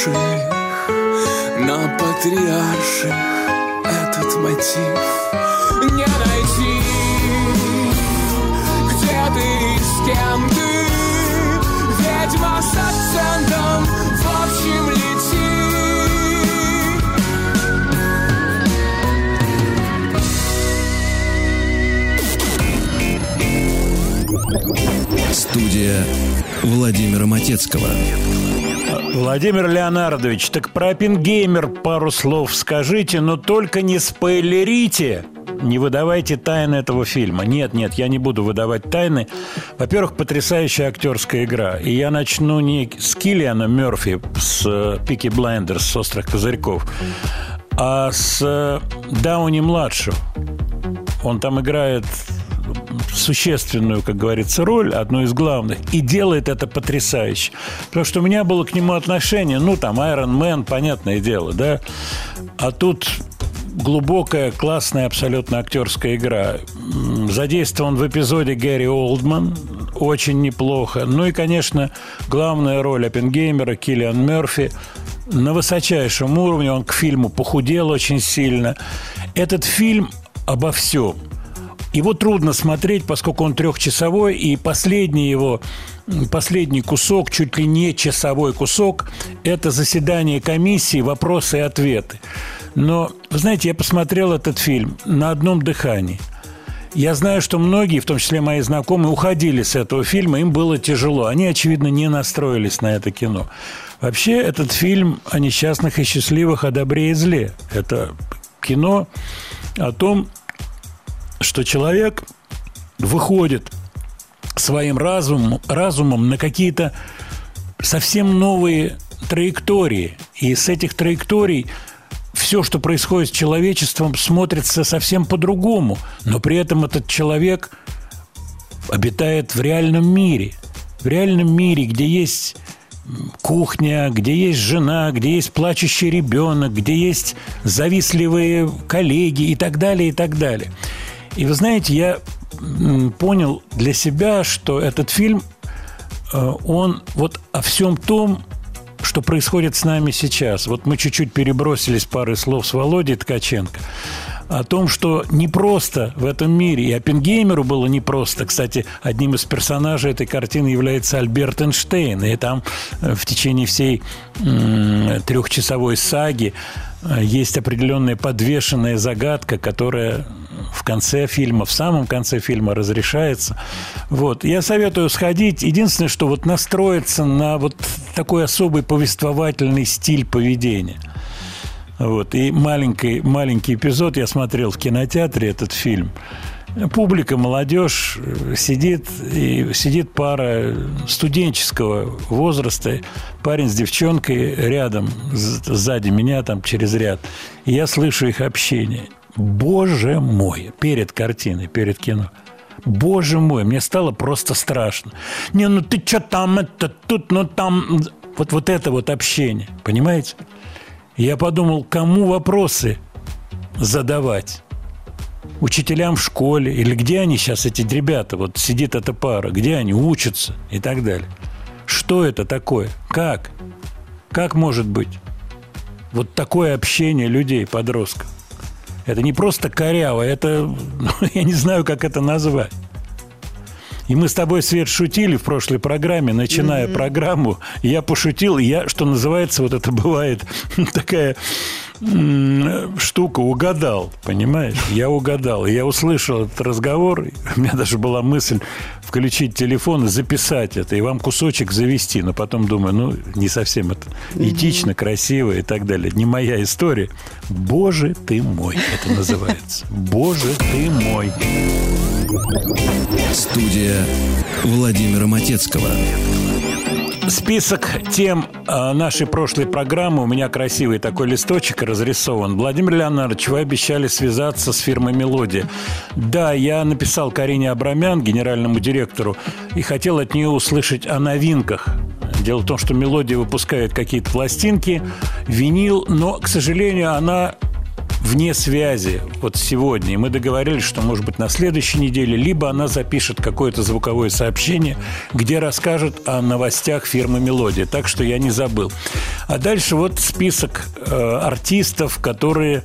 павших на патриарших этот мотив не найти. Где ты и с кем ты? Ведьма с акцентом в общем лети. Студия Владимира Матецкого. Владимир Леонардович, так про Оппенгеймер пару слов скажите, но только не спойлерите. Не выдавайте тайны этого фильма. Нет, нет, я не буду выдавать тайны. Во-первых, потрясающая актерская игра. И я начну не с Киллиана Мерфи с э, Peaky Blinders, с «Острых козырьков», а с э, Дауни-младшего. Он там играет существенную, как говорится, роль, одну из главных, и делает это потрясающе. Потому что у меня было к нему отношение, ну, там, Iron Man, понятное дело, да, а тут глубокая, классная абсолютно актерская игра. Задействован в эпизоде Гэри Олдман, очень неплохо. Ну и, конечно, главная роль Оппенгеймера Киллиан Мерфи на высочайшем уровне. Он к фильму похудел очень сильно. Этот фильм обо всем. Его трудно смотреть, поскольку он трехчасовой, и последний его, последний кусок, чуть ли не часовой кусок, это заседание комиссии, вопросы и ответы. Но, вы знаете, я посмотрел этот фильм на одном дыхании. Я знаю, что многие, в том числе мои знакомые, уходили с этого фильма, им было тяжело. Они, очевидно, не настроились на это кино. Вообще, этот фильм о несчастных и счастливых, о добре и зле. Это кино о том, что человек выходит своим разумом, разумом на какие-то совсем новые траектории. И с этих траекторий все, что происходит с человечеством, смотрится совсем по-другому. Но при этом этот человек обитает в реальном мире. В реальном мире, где есть кухня, где есть жена, где есть плачущий ребенок, где есть завистливые коллеги и так далее, и так далее. И вы знаете, я понял для себя, что этот фильм, э, он вот о всем том, что происходит с нами сейчас. Вот мы чуть-чуть перебросились парой слов с Володей Ткаченко о том, что непросто в этом мире, и Оппенгеймеру было непросто. Кстати, одним из персонажей этой картины является Альберт Эйнштейн, и там э, в течение всей трехчасовой саги э, есть определенная подвешенная загадка, которая в конце фильма, в самом конце фильма разрешается. Вот. Я советую сходить. Единственное, что вот настроиться на вот такой особый повествовательный стиль поведения. Вот. И маленький, маленький эпизод я смотрел в кинотеатре этот фильм. Публика, молодежь э, сидит, и сидит пара студенческого возраста, парень с девчонкой рядом, сзади меня, там через ряд. И я слышу их общение. Боже мой, перед картиной, перед кино. Боже мой, мне стало просто страшно. Не, ну ты что там, это тут, ну там... Вот, вот это вот общение, понимаете? Я подумал, кому вопросы задавать? Учителям в школе? Или где они сейчас, эти ребята? Вот сидит эта пара, где они учатся и так далее. Что это такое? Как? Как может быть? Вот такое общение людей, подростков. Это не просто коряво, это, я не знаю, как это назвать. И мы с тобой, Свет, шутили в прошлой программе, начиная программу. Я пошутил, я, что называется, вот это бывает такая штука, угадал, понимаешь? Я угадал. Я услышал этот разговор, у меня даже была мысль включить телефон и записать это, и вам кусочек завести. Но потом думаю, ну, не совсем это этично, красиво и так далее. Не моя история. Боже ты мой, это называется. Боже ты мой. Студия Владимира Матецкого. Список тем э, нашей прошлой программы. У меня красивый такой листочек разрисован. Владимир Леонардович, вы обещали связаться с фирмой «Мелодия». Да, я написал Карине Абрамян, генеральному директору, и хотел от нее услышать о новинках. Дело в том, что «Мелодия» выпускает какие-то пластинки, винил, но, к сожалению, она вне связи вот сегодня. И мы договорились, что, может быть, на следующей неделе либо она запишет какое-то звуковое сообщение, где расскажет о новостях фирмы «Мелодия». Так что я не забыл. А дальше вот список э, артистов, которые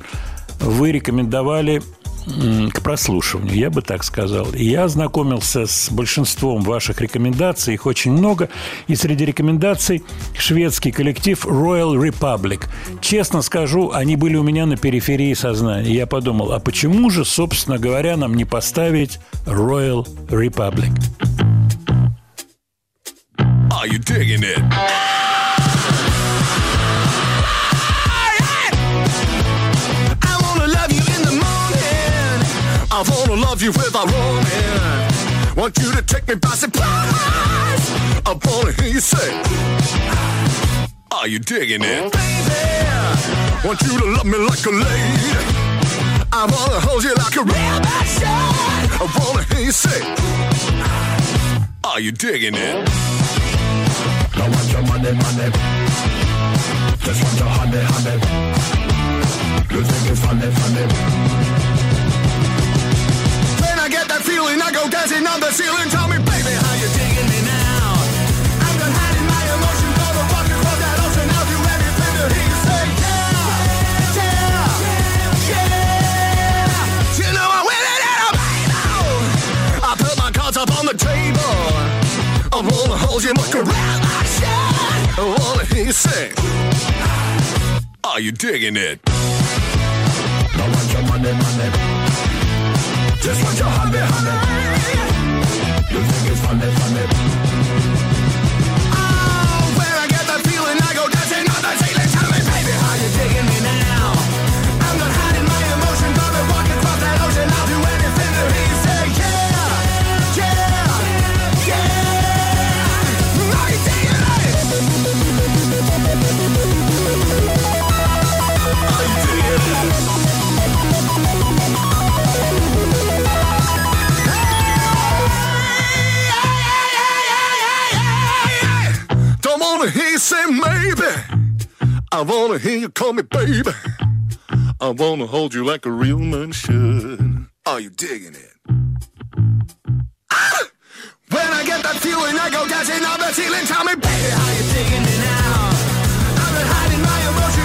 вы рекомендовали к прослушиванию, я бы так сказал. Я ознакомился с большинством ваших рекомендаций, их очень много. И среди рекомендаций шведский коллектив Royal Republic. Честно скажу, они были у меня на периферии сознания. Я подумал, а почему же, собственно говоря, нам не поставить Royal Republic? Are you digging it? You with a woman. Want you to take me by surprise. I wanna hear you say, Are you digging it? Baby, want you to love me like a lady. I wanna hold you like a real machine. I wanna hear you say, Are you digging it? I want your money, money. Just want your honey, honey. You think it's funny, funny. When I go dancing on the ceiling. Tell me, baby, how you digging me now? I'm done hiding my emotion, gonna walk across that ocean. I'll do anything to hear you say, yeah, yeah, yeah. You know I'm winning it, baby. I put my cards up on the table. I wanna hold you like a real action. I wanna hear you sing. Are you digging it? I want your money, money. Just want your honey, honey. You think it's funny, funny. I wanna hear you call me baby. I wanna hold you like a real man should. Are you digging it? Ah! When I get that feeling, I go dancing on the ceiling. Tell me, baby, how you digging me now? I've been hiding my emotion,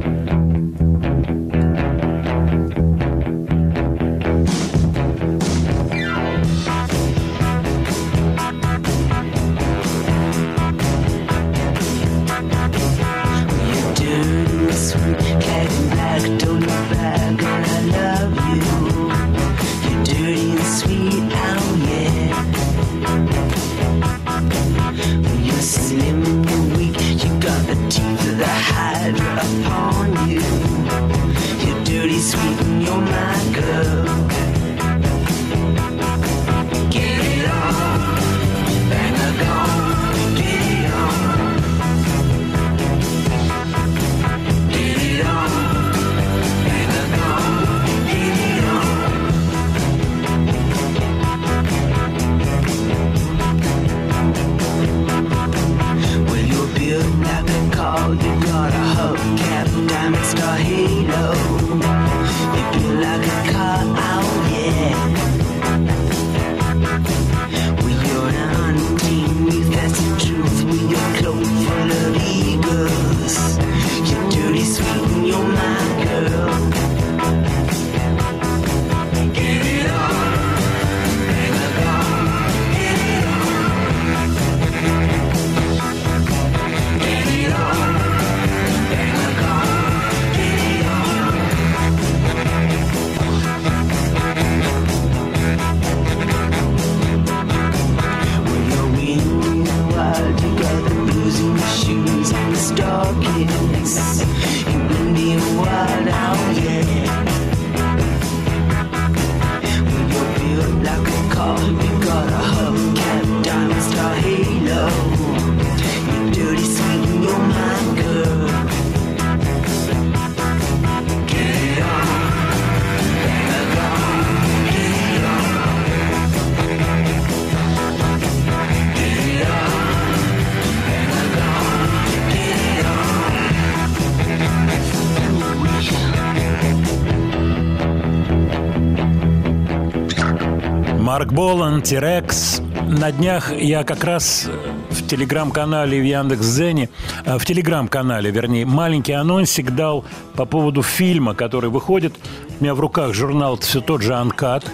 Болан, Тирекс. На днях я как раз в телеграм-канале в Яндекс.Зене, э, в телеграм-канале, вернее, маленький анонсик дал по поводу фильма, который выходит. У меня в руках журнал все тот же «Анкат».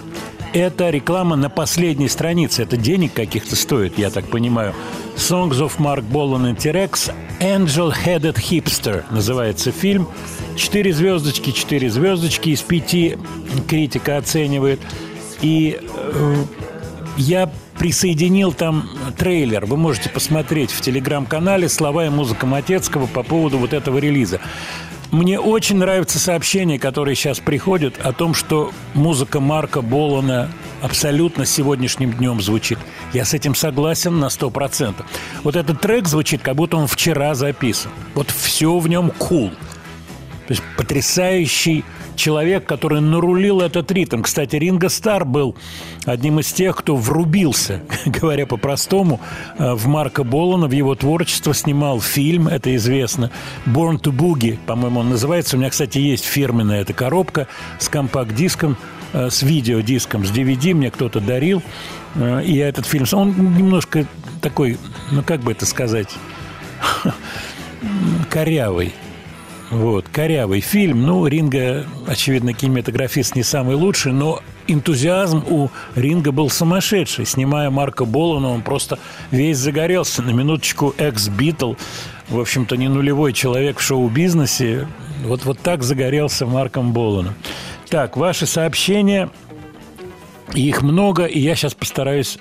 Это реклама на последней странице. Это денег каких-то стоит, я так понимаю. Songs of Mark Bolan and T-Rex Angel Headed Hipster называется фильм. Четыре звездочки, четыре звездочки из пяти критика оценивает. И э, я присоединил там трейлер. Вы можете посмотреть в телеграм-канале слова и музыка Матецкого по поводу вот этого релиза. Мне очень нравятся сообщения, которые сейчас приходят о том, что музыка Марка Болана абсолютно сегодняшним днем звучит. Я с этим согласен на 100%. Вот этот трек звучит, как будто он вчера записан. Вот все в нем cool. То есть потрясающий человек, который нарулил этот ритм. Кстати, Ринго Стар был одним из тех, кто врубился, говоря по-простому, э, в Марка Болана, в его творчество, снимал фильм, это известно, «Born to Boogie», по-моему, он называется. У меня, кстати, есть фирменная эта коробка с компакт-диском, э, с видеодиском, с DVD мне кто-то дарил. Э, И этот фильм... Он немножко такой, ну, как бы это сказать, корявый. Вот, корявый фильм. Ну, Ринга, очевидно, кинематографист не самый лучший, но энтузиазм у Ринга был сумасшедший. Снимая Марка Болана, он просто весь загорелся. На минуточку экс-битл, в общем-то, не нулевой человек в шоу-бизнесе. Вот, вот так загорелся Марком Боланом. Так, ваши сообщения, их много, и я сейчас постараюсь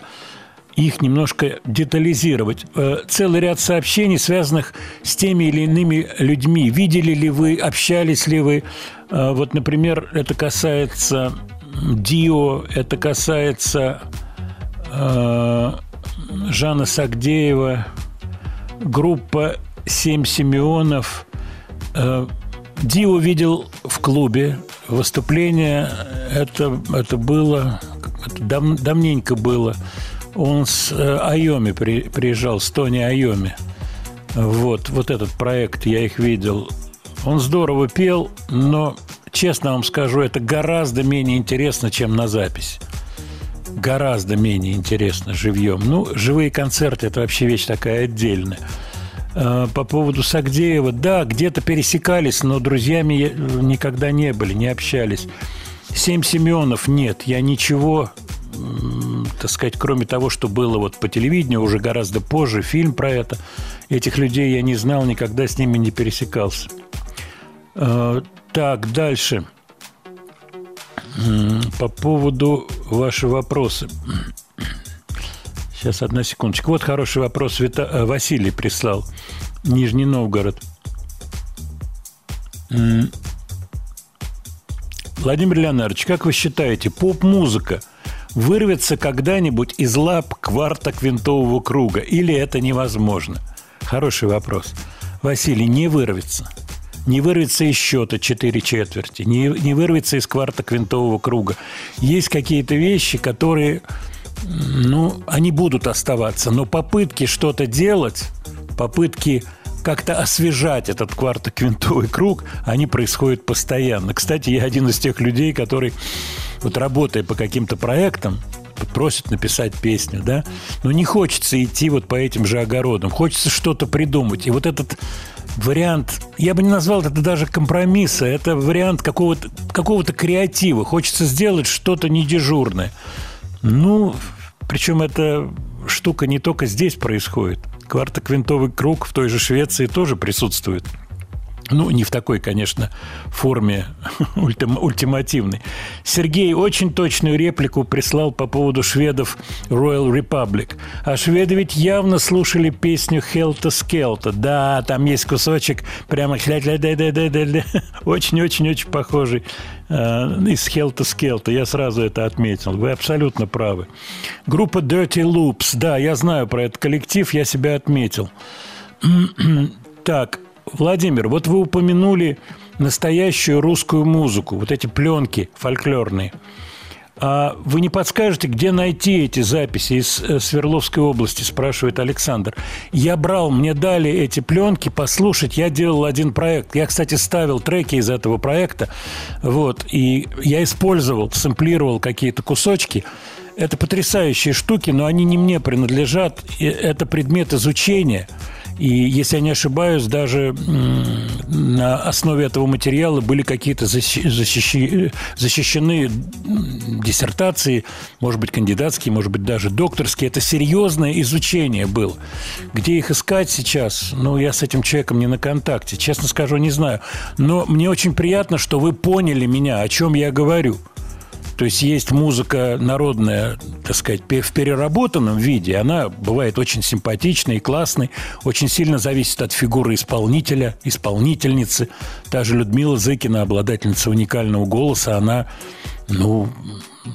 их немножко детализировать. Э, Целый ряд сообщений, связанных с теми или иными людьми. Видели ли вы, общались ли вы? Э, Вот, например, это касается Дио, это касается э, Жана Сагдеева, группа «Семь Симеонов». Дио видел в клубе выступление. Это, это было... Это дав- давненько было. Он с э, Айоми при- приезжал, с Тони Айоми. Вот, вот этот проект, я их видел. Он здорово пел, но, честно вам скажу, это гораздо менее интересно, чем на запись. Гораздо менее интересно живьем. Ну, живые концерты – это вообще вещь такая отдельная. Э, По поводу Сагдеева, да, где-то пересекались, но друзьями я- никогда не были, не общались. Семь Семенов нет, я ничего, так сказать, кроме того, что было вот по телевидению, уже гораздо позже, фильм про это. Этих людей я не знал, никогда с ними не пересекался. Э, Так, дальше. По поводу вашего вопроса. Сейчас, одна секундочку. Вот хороший вопрос Вита- э, Василий прислал. Нижний Новгород. Владимир Леонардович, как вы считаете, поп-музыка вырвется когда-нибудь из лап кварта квинтового круга? Или это невозможно? Хороший вопрос. Василий, не вырвется. Не вырвется из счета 4 четверти, не, не вырвется из кварта квинтового круга. Есть какие-то вещи, которые, ну, они будут оставаться, но попытки что-то делать, попытки как-то освежать этот квартоквинтовый круг, они происходят постоянно. Кстати, я один из тех людей, который, вот работая по каким-то проектам, просит написать песню, да, но не хочется идти вот по этим же огородам, хочется что-то придумать. И вот этот вариант, я бы не назвал это даже компромисса, это вариант какого-то какого креатива. Хочется сделать что-то недежурное. Ну, причем эта штука не только здесь происходит. Квартоквинтовый круг в той же Швеции тоже присутствует. Ну, не в такой, конечно, форме ультим- ультимативной. Сергей очень точную реплику прислал по поводу шведов Royal Republic. А шведы ведь явно слушали песню Хелта Скелта. Да, там есть кусочек прямо очень-очень-очень похожий э, из Хелта Скелта. Я сразу это отметил. Вы абсолютно правы. Группа Dirty Loops. Да, я знаю про этот коллектив, я себя отметил. Так, Владимир, вот вы упомянули настоящую русскую музыку, вот эти пленки фольклорные. А вы не подскажете, где найти эти записи из э, Свердловской области, спрашивает Александр. Я брал, мне дали эти пленки послушать, я делал один проект. Я, кстати, ставил треки из этого проекта, вот, и я использовал, сэмплировал какие-то кусочки. Это потрясающие штуки, но они не мне принадлежат. Это предмет изучения. И, если я не ошибаюсь, даже на основе этого материала были какие-то защи- защищи- защищены диссертации, может быть, кандидатские, может быть, даже докторские. Это серьезное изучение было. Где их искать сейчас? Ну, я с этим человеком не на контакте. Честно скажу, не знаю. Но мне очень приятно, что вы поняли меня, о чем я говорю. То есть есть музыка народная, так сказать, в переработанном виде. Она бывает очень симпатичной и классной. Очень сильно зависит от фигуры исполнителя, исполнительницы. Та же Людмила Зыкина, обладательница уникального голоса, она, ну,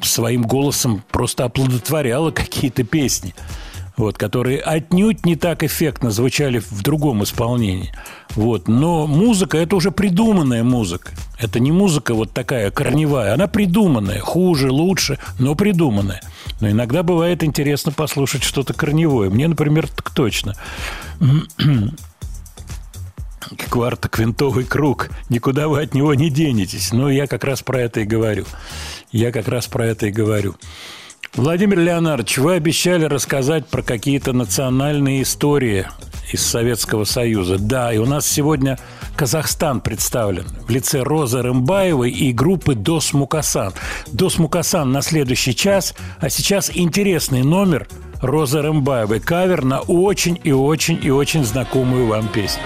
своим голосом просто оплодотворяла какие-то песни вот, которые отнюдь не так эффектно звучали в другом исполнении. Вот. Но музыка – это уже придуманная музыка. Это не музыка вот такая корневая. Она придуманная. Хуже, лучше, но придуманная. Но иногда бывает интересно послушать что-то корневое. Мне, например, так точно. Кварта квинтовый круг. Никуда вы от него не денетесь. Но я как раз про это и говорю. Я как раз про это и говорю. Владимир Леонардович, вы обещали рассказать про какие-то национальные истории из Советского Союза. Да, и у нас сегодня Казахстан представлен в лице Розы Рымбаевой и группы Дос Мукасан. Дос Мукасан на следующий час, а сейчас интересный номер Розы Рымбаевой. Кавер на очень и очень и очень знакомую вам песню.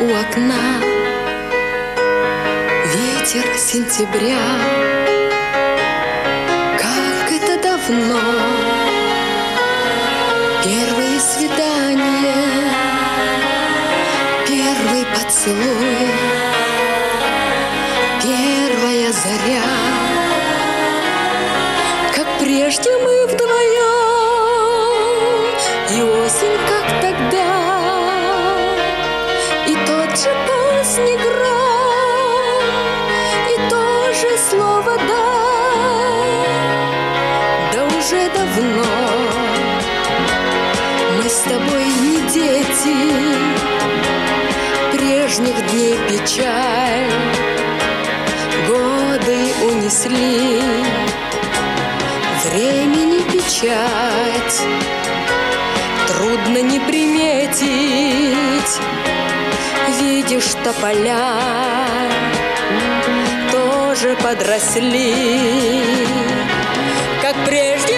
У окна, ветер сентября, как это давно, первые свидания, первый поцелуй, первая заря. Как прежде мы вдвоем, и осень, как поздний гром, и то же слово «да». Да уже давно мы с тобой не дети, прежних дней печаль годы унесли времени печать Трудно не приметить Видишь тополя Тоже подросли. Как прежде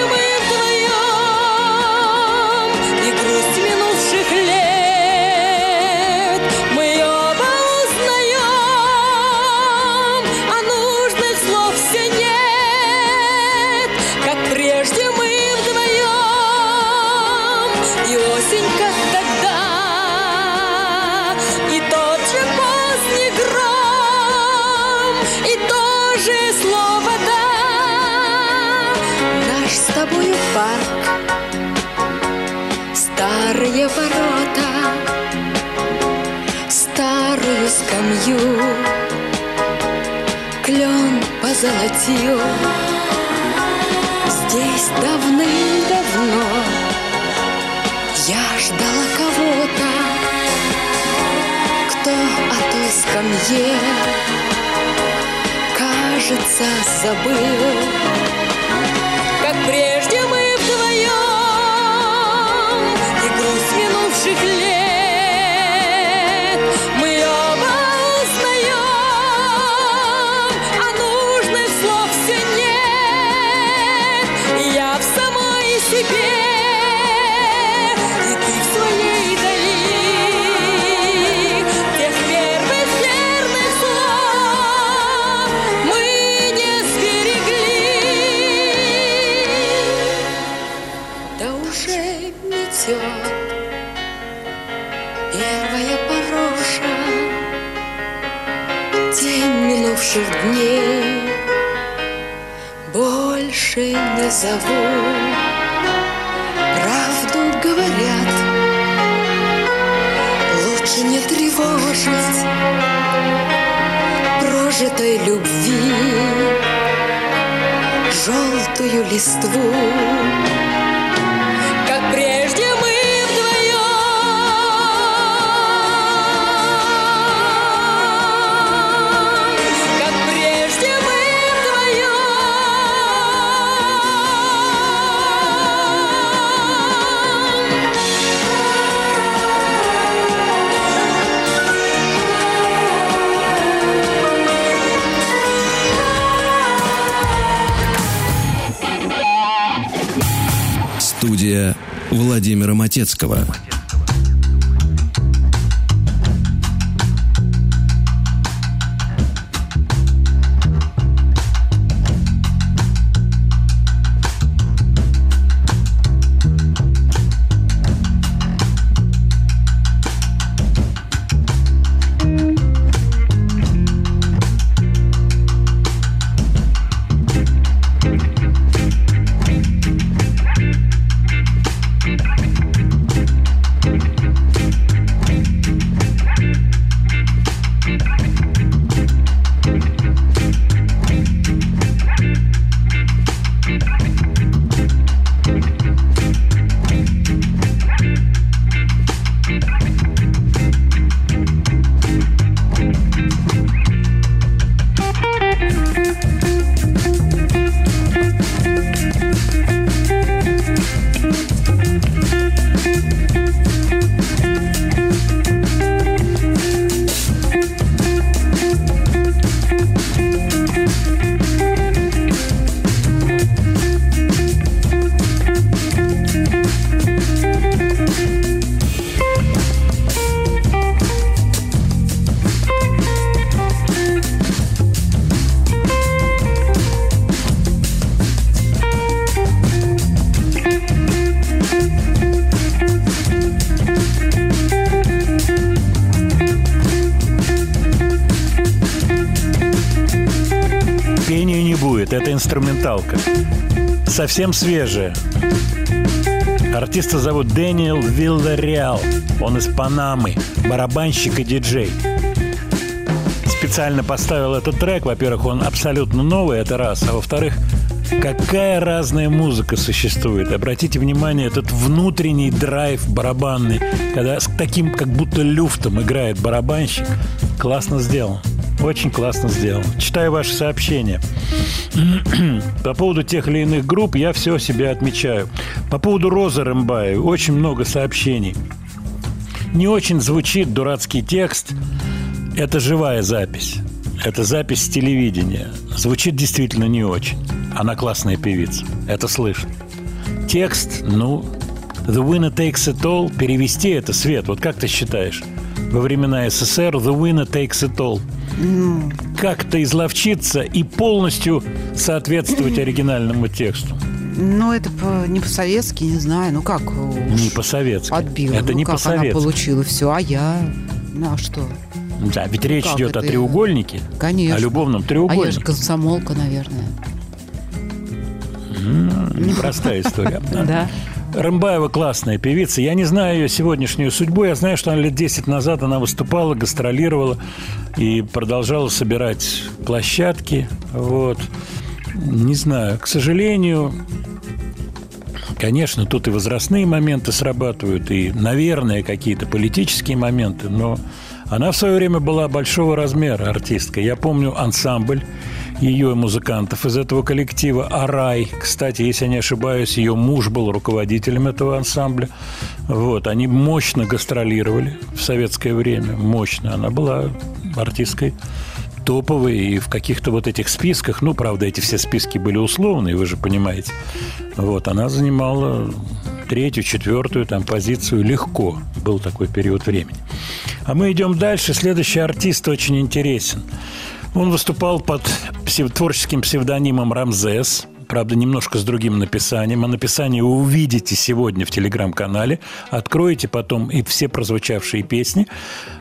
позолотил Здесь давным-давно Я ждала кого-то Кто о той скамье Кажется, забыл Как прежде зову. Правду говорят. Лучше не тревожить прожитой любви. Желтую листву Владимира Матецкого. Инструменталка. Совсем свежая. Артиста зовут Дэниел Виллареал. Он из Панамы, барабанщик и диджей. Специально поставил этот трек. Во-первых, он абсолютно новый, это раз. А во-вторых, какая разная музыка существует. Обратите внимание, этот внутренний драйв барабанный, когда с таким как будто люфтом играет барабанщик, классно сделан. Очень классно сделано. Читаю ваши сообщения. По поводу тех или иных групп я все себе отмечаю. По поводу Розы Рымбаи очень много сообщений. Не очень звучит дурацкий текст. Это живая запись. Это запись с телевидения. Звучит действительно не очень. Она классная певица. Это слышно. Текст, ну, The winner takes it all. Перевести это, Свет, вот как ты считаешь? Во времена СССР The winner takes it all. Как-то изловчиться и полностью соответствовать оригинальному тексту. Ну, это по- не по-советски, не знаю. Ну, как Не по-советски. отбила? Это ну, не как она по-советски. получила все, а я... Ну, а что? Да, ведь речь Как идет о треугольнике. Конечно. О любовном А я же треугольнике. комсомолка, наверное. Непростая история. Да. Рымбаева классная певица. Я не знаю ее сегодняшнюю судьбу. Я знаю, что она лет 10 назад она выступала, гастролировала и продолжала собирать площадки. Вот. Не знаю. К сожалению, конечно, тут и возрастные моменты срабатывают, и, наверное, какие-то политические моменты, но она в свое время была большого размера артистка. Я помню ансамбль ее музыкантов из этого коллектива «Арай». Кстати, если я не ошибаюсь, ее муж был руководителем этого ансамбля. Вот, они мощно гастролировали в советское время, мощно. Она была артисткой топовой и в каких-то вот этих списках, ну, правда, эти все списки были условные, вы же понимаете. Вот, она занимала третью, четвертую там позицию легко. Был такой период времени. А мы идем дальше. Следующий артист очень интересен. Он выступал под псев- творческим псевдонимом Рамзес. Правда, немножко с другим написанием. А написание увидите сегодня в телеграм-канале. Откроете потом, и все прозвучавшие песни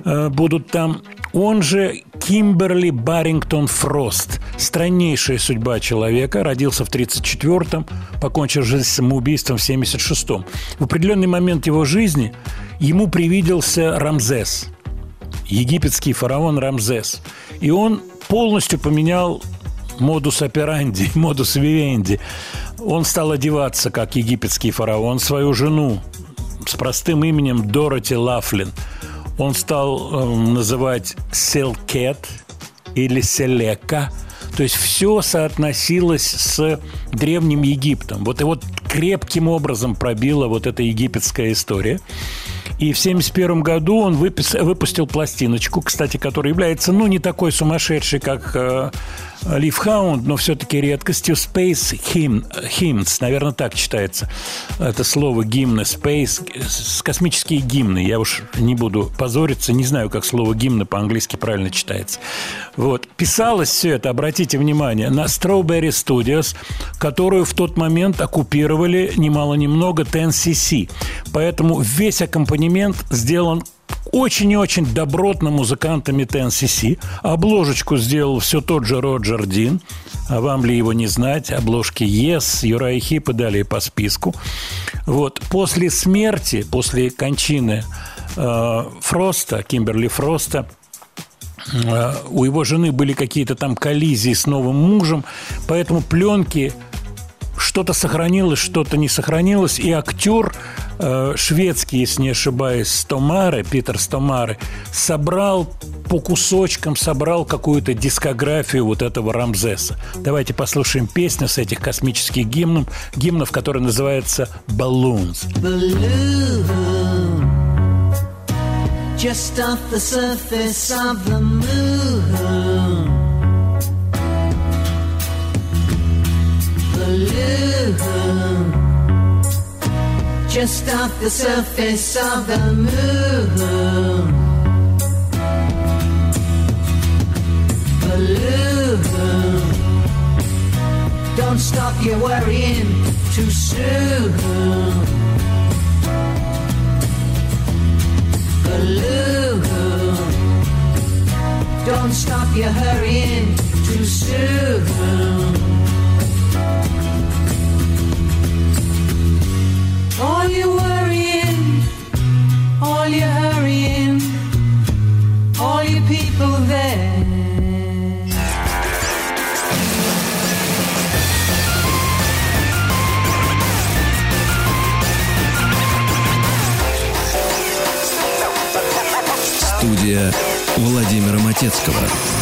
э, будут там. Он же Кимберли Баррингтон Фрост. Страннейшая судьба человека. Родился в 1934-м, покончил жизнь самоубийством в 1976-м. В определенный момент его жизни ему привиделся Рамзес – египетский фараон Рамзес. И он полностью поменял модус операнди, модус вивенди. Он стал одеваться, как египетский фараон, свою жену с простым именем Дороти Лафлин. Он стал э, называть Селкет или Селека. То есть все соотносилось с Древним Египтом. Вот и вот крепким образом пробила вот эта египетская история. И в 1971 году он выпис- выпустил пластиночку, кстати, которая является, ну, не такой сумасшедшей, как Hound, но все-таки редкостью. Space Hymn, Hymns, наверное, так читается это слово гимны. Space, космические гимны. Я уж не буду позориться, не знаю, как слово гимны по-английски правильно читается. Вот. Писалось все это, обратите внимание, на Strawberry Studios, которую в тот момент оккупировали немало-немного 10cc. Поэтому весь аккомпанемент сделан очень и очень добротно музыкантами 10cc. Обложечку сделал все тот же Роджер Дин. А вам ли его не знать? Обложки Yes, Юрай Хип и далее по списку. Вот. После смерти, после кончины э, Фроста, Кимберли Фроста, э, у его жены были какие-то там коллизии с новым мужем, поэтому пленки что-то сохранилось, что-то не сохранилось, и актер э, шведский, если не ошибаюсь, Стомаре, Питер Стомаре, собрал по кусочкам, собрал какую-то дискографию вот этого Рамзеса. Давайте послушаем песню с этих космических гимнов, гимнов, которая называется «Balloons». balloon just off the surface of the moon. Balloon just off the surface of the moon. Balloon, don't stop your worrying too soon. balloon. Don't stop your hurrying too soon. Владимира Матецкого.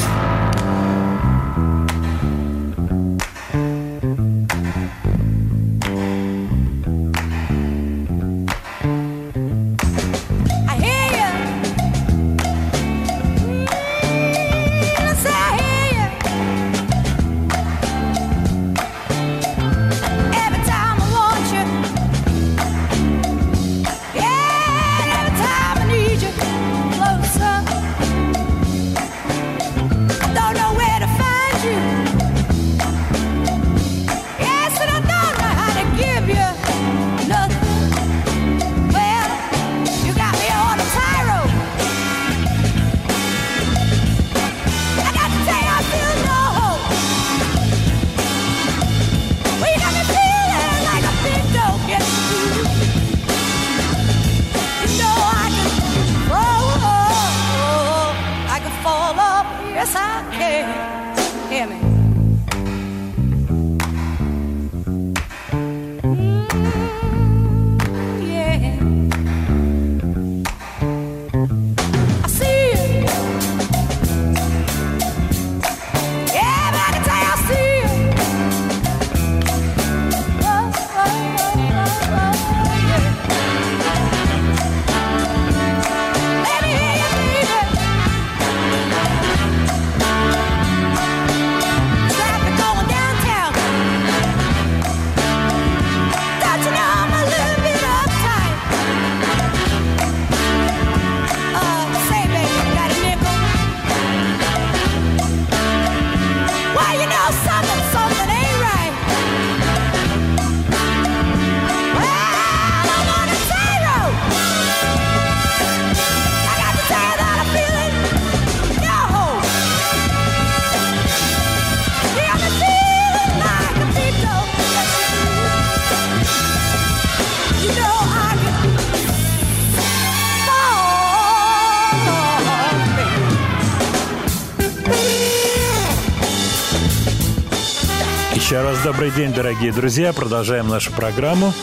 Еще раз добрый день, дорогие друзья. Продолжаем нашу программу.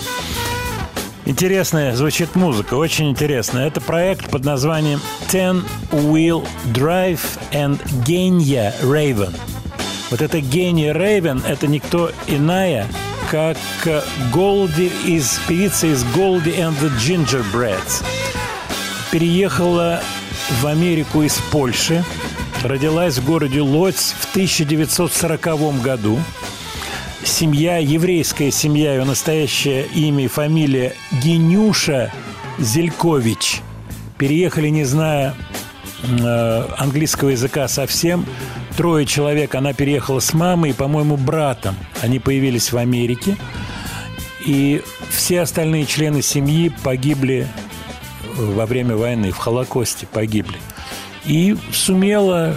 Интересная звучит музыка, очень интересная. Это проект под названием Ten Wheel Drive and Genia Raven. Вот это Гения Рейвен – это никто иная, как Голди из певица из Голди and the Gingerbreads. Переехала в Америку из Польши, родилась в городе Лодзь в 1940 году. Семья, еврейская семья, ее настоящее имя и фамилия Генюша Зелькович. Переехали, не зная э, английского языка совсем. Трое человек. Она переехала с мамой и, по-моему, братом. Они появились в Америке. И все остальные члены семьи погибли во время войны, в Холокосте погибли. И сумела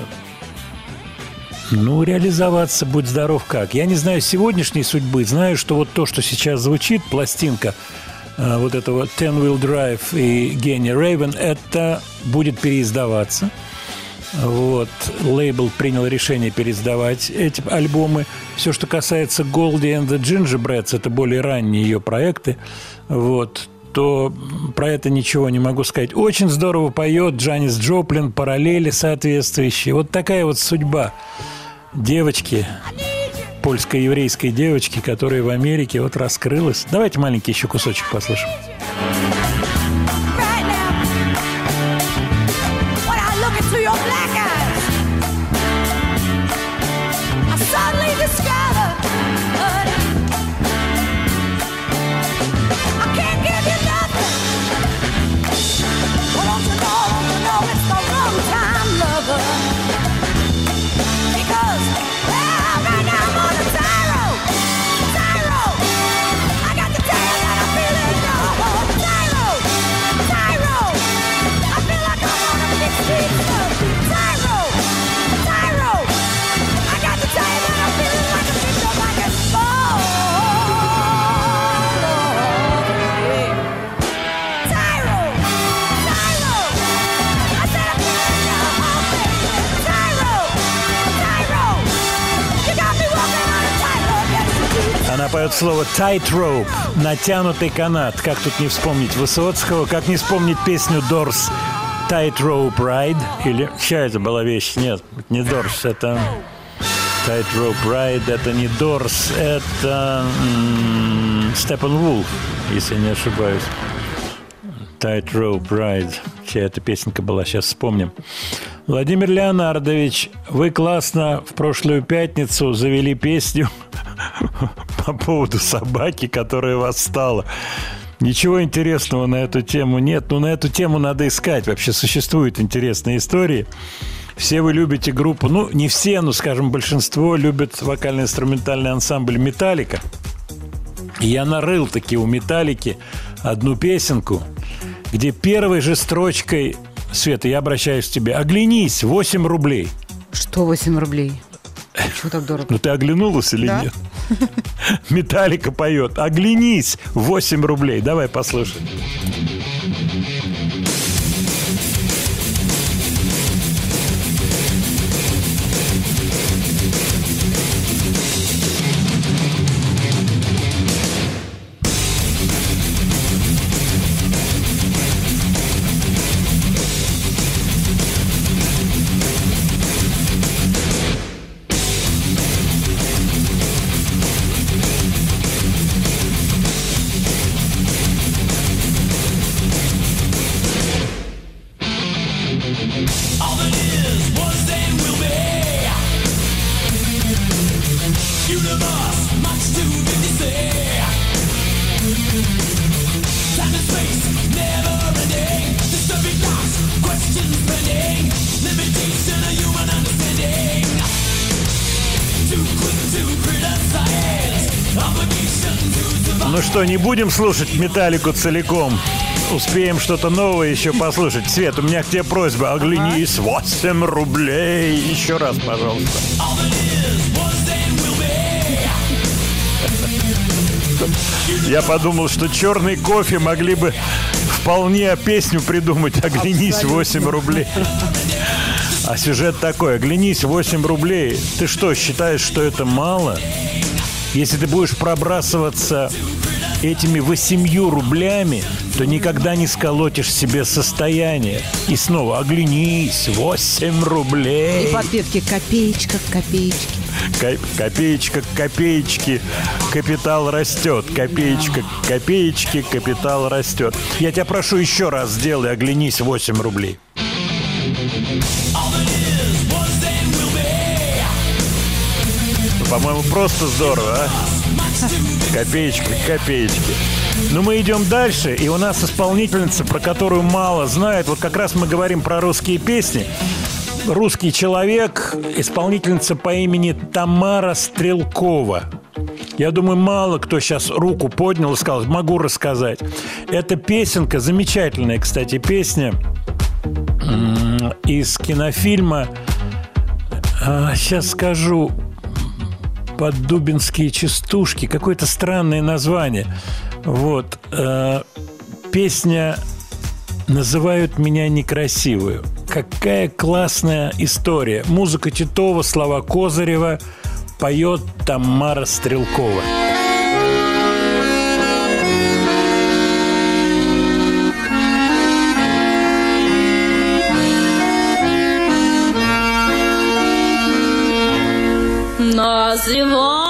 ну, реализоваться, будь здоров как. Я не знаю сегодняшней судьбы, знаю, что вот то, что сейчас звучит, пластинка э, вот этого Ten Wheel Drive и Гения Raven, это будет переиздаваться. Вот. Лейбл принял решение переиздавать эти альбомы. Все, что касается Goldie and the Gingerbreads, это более ранние ее проекты. Вот то про это ничего не могу сказать. Очень здорово поет Джанис Джоплин, параллели соответствующие. Вот такая вот судьба девочки, польско-еврейской девочки, которая в Америке вот раскрылась. Давайте маленький еще кусочек послушаем. Поет слово tightrope, натянутый канат. Как тут не вспомнить Высоцкого, как не вспомнить песню Дорс Tightrope Ride? Или чья это была вещь? Нет, не Дорс, это Tightrope Ride, это не Дорс, это м, Steppenwolf, если не ошибаюсь. Tightrope Ride. Чья эта песенка была, сейчас вспомним. Владимир Леонардович, вы классно в прошлую пятницу завели песню по поводу собаки, которая восстала. Ничего интересного на эту тему нет. Но на эту тему надо искать. Вообще существуют интересные истории. Все вы любите группу, ну, не все, но, скажем, большинство любят вокально-инструментальный ансамбль «Металлика». Я нарыл таки у «Металлики» одну песенку, где первой же строчкой Света, я обращаюсь к тебе. Оглянись, 8 рублей. Что 8 рублей? Чего так дорого? Ну ты оглянулась или Да. нет? Металлика поет. Оглянись, 8 рублей. Давай послушаем. Что, не будем слушать «Металлику» целиком? Успеем что-то новое еще послушать. Свет, у меня к тебе просьба. Оглянись, 8 рублей. Еще раз, пожалуйста. Я подумал, что черный кофе могли бы вполне песню придумать «Оглянись, 8 рублей». А сюжет такой «Оглянись, 8 рублей». Ты что, считаешь, что это мало? Если ты будешь пробрасываться этими восемью рублями, то никогда не сколотишь себе состояние. И снова оглянись, 8 рублей. И подпевки копеечка, копеечки. Ко- Копеечка к копеечке, капитал растет. Копеечка к копеечке, капитал растет. Я тебя прошу еще раз сделай, оглянись, 8 рублей. По-моему, просто здорово, а? Копеечка к копеечке. Ну, мы идем дальше, и у нас исполнительница, про которую мало знают. Вот как раз мы говорим про русские песни. Русский человек, исполнительница по имени Тамара Стрелкова. Я думаю, мало кто сейчас руку поднял и сказал, могу рассказать. Это песенка, замечательная, кстати, песня из кинофильма, а, сейчас скажу, «Поддубинские частушки», какое-то странное название. Вот. э, Песня «Называют меня некрасивую». Какая классная история. Музыка Титова, слова Козырева, поет Тамара Стрелкова. Называют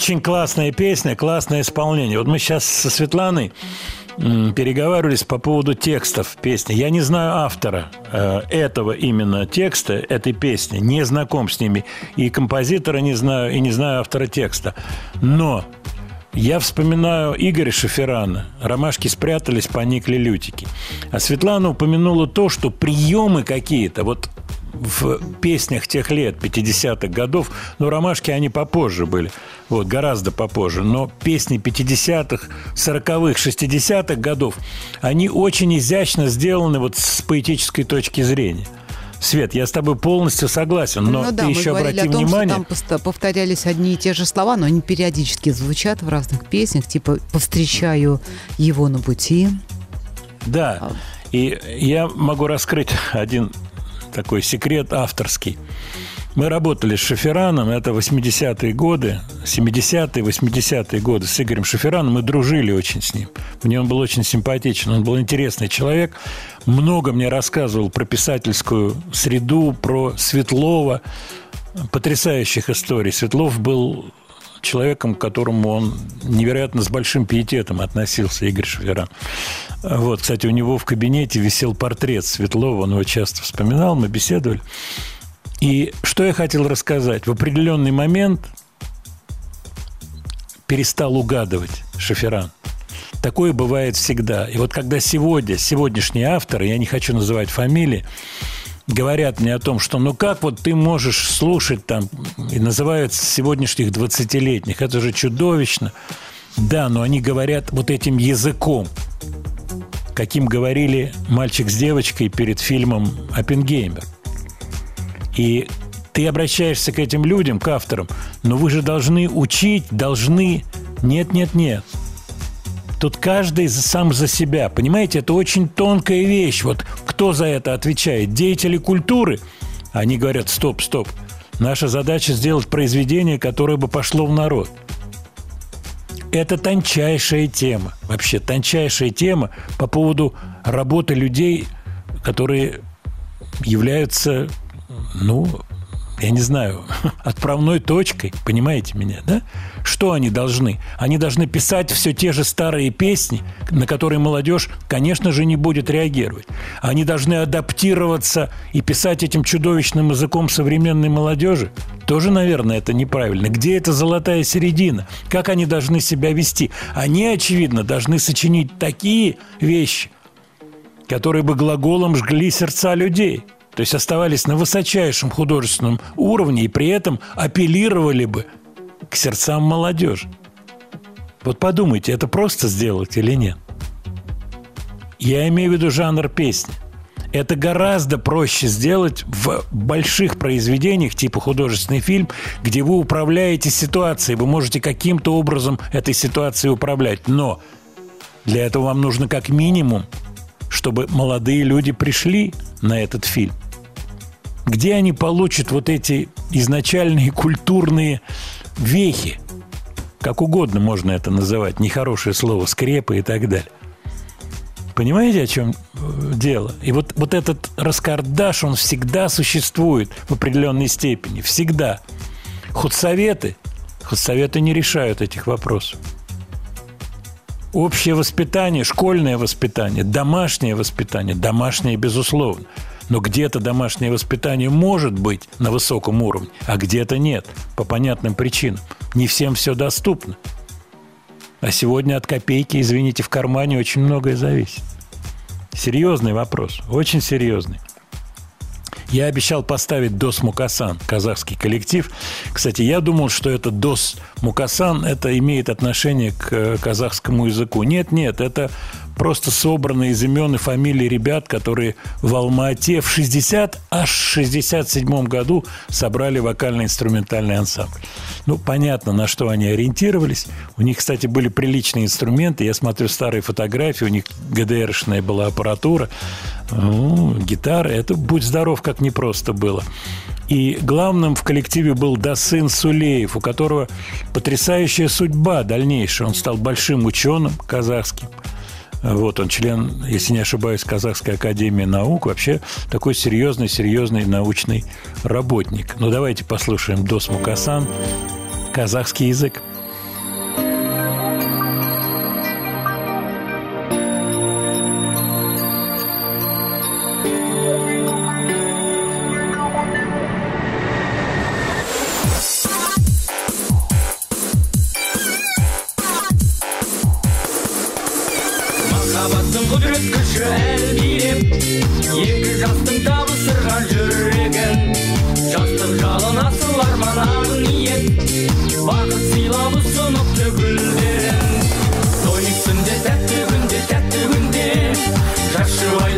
Очень классная песня, классное исполнение. Вот мы сейчас со Светланой переговаривались по поводу текстов песни. Я не знаю автора э, этого именно текста, этой песни, не знаком с ними. И композитора не знаю, и не знаю автора текста. Но я вспоминаю Игоря Шоферана. Ромашки спрятались, поникли лютики. А Светлана упомянула то, что приемы какие-то, вот в песнях тех лет, 50-х годов, ну, ромашки они попозже были, вот, гораздо попозже, но песни 50-х, 40-х, 60-х годов, они очень изящно сделаны вот с поэтической точки зрения. Свет, я с тобой полностью согласен, но ну да, ты еще обрати о том, внимание. что там повторялись одни и те же слова, но они периодически звучат в разных песнях, типа «повстречаю его на пути». Мы работали с Шафераном, это 80-е годы, 70-е, 80-е годы с Игорем Шафераном. Мы дружили очень с ним. Мне он был очень симпатичен, он был интересный человек. Много мне рассказывал про писательскую среду, про Светлова. Потрясающих историй. Светлов был человеком, к которому он невероятно с большим пиететом относился, Игорь Шаферан. Вот, кстати, у него в кабинете висел портрет Светлова, он его часто вспоминал, мы беседовали. И что я хотел рассказать? В определенный момент перестал угадывать Шаферан. Такое бывает всегда. И вот когда сегодня, сегодняшние авторы, я не хочу называть фамилии, говорят мне о том, что ну как вот ты можешь слушать там, и называют сегодняшних 20-летних, это же чудовищно. Да, но они говорят вот этим языком, каким говорили мальчик с девочкой перед фильмом «Оппенгеймер». И ты обращаешься к этим людям, к авторам, но вы же должны учить, должны... Нет, нет, нет. Тут каждый сам за себя. Понимаете, это очень тонкая вещь. Вот кто за это отвечает? Деятели культуры? Они говорят, стоп, стоп. Наша задача сделать произведение, которое бы пошло в народ. Это тончайшая тема. Вообще тончайшая тема по поводу работы людей, которые являются, ну, я не знаю, отправной точкой, понимаете меня, да? Что они должны? Они должны писать все те же старые песни, на которые молодежь, конечно же, не будет реагировать. Они должны адаптироваться и писать этим чудовищным языком современной молодежи. Тоже, наверное, это неправильно. Где эта золотая середина? Как они должны себя вести? Они, очевидно, должны сочинить такие вещи, которые бы глаголом жгли сердца людей. То есть оставались на высочайшем художественном уровне и при этом апеллировали бы к сердцам молодежи. Вот подумайте, это просто сделать или нет? Я имею в виду жанр песни. Это гораздо проще сделать в больших произведениях, типа художественный фильм, где вы управляете ситуацией, вы можете каким-то образом этой ситуацией управлять. Но для этого вам нужно как минимум, чтобы молодые люди пришли на этот фильм. Где они получат вот эти изначальные культурные вехи? Как угодно можно это называть, нехорошее слово, скрепы и так далее. Понимаете, о чем э, дело? И вот, вот этот раскардаш, он всегда существует в определенной степени. Всегда. Худсоветы, худсоветы не решают этих вопросов. Общее воспитание, школьное воспитание, домашнее воспитание, домашнее, безусловно. Но где-то домашнее воспитание может быть на высоком уровне, а где-то нет, по понятным причинам. Не всем все доступно. А сегодня от копейки, извините, в кармане очень многое зависит. Серьезный вопрос, очень серьезный. Я обещал поставить Дос Мукасан, казахский коллектив. Кстати, я думал, что это Дос Мукасан, это имеет отношение к э, казахскому языку. Нет, нет, это просто собраны из имен и фамилий ребят, которые в Алма-Ате в 60, аж в 67 году собрали вокально-инструментальный ансамбль. Ну, понятно, на что они ориентировались. У них, кстати, были приличные инструменты. Я смотрю старые фотографии, у них ГДРшная была аппаратура, ну, гитара. Это, будь здоров, как непросто было. И главным в коллективе был Дасын Сулеев, у которого потрясающая судьба дальнейшая. Он стал большим ученым казахским. Вот он член, если не ошибаюсь, Казахской академии наук. Вообще такой серьезный, серьезный научный работник. Ну, давайте послушаем Дос Мукасан, казахский язык. Бақыт сыйлап ұсыныпты гүлдерін той үстінде тәтті күнде тәтті күнде. Жас жұбайлар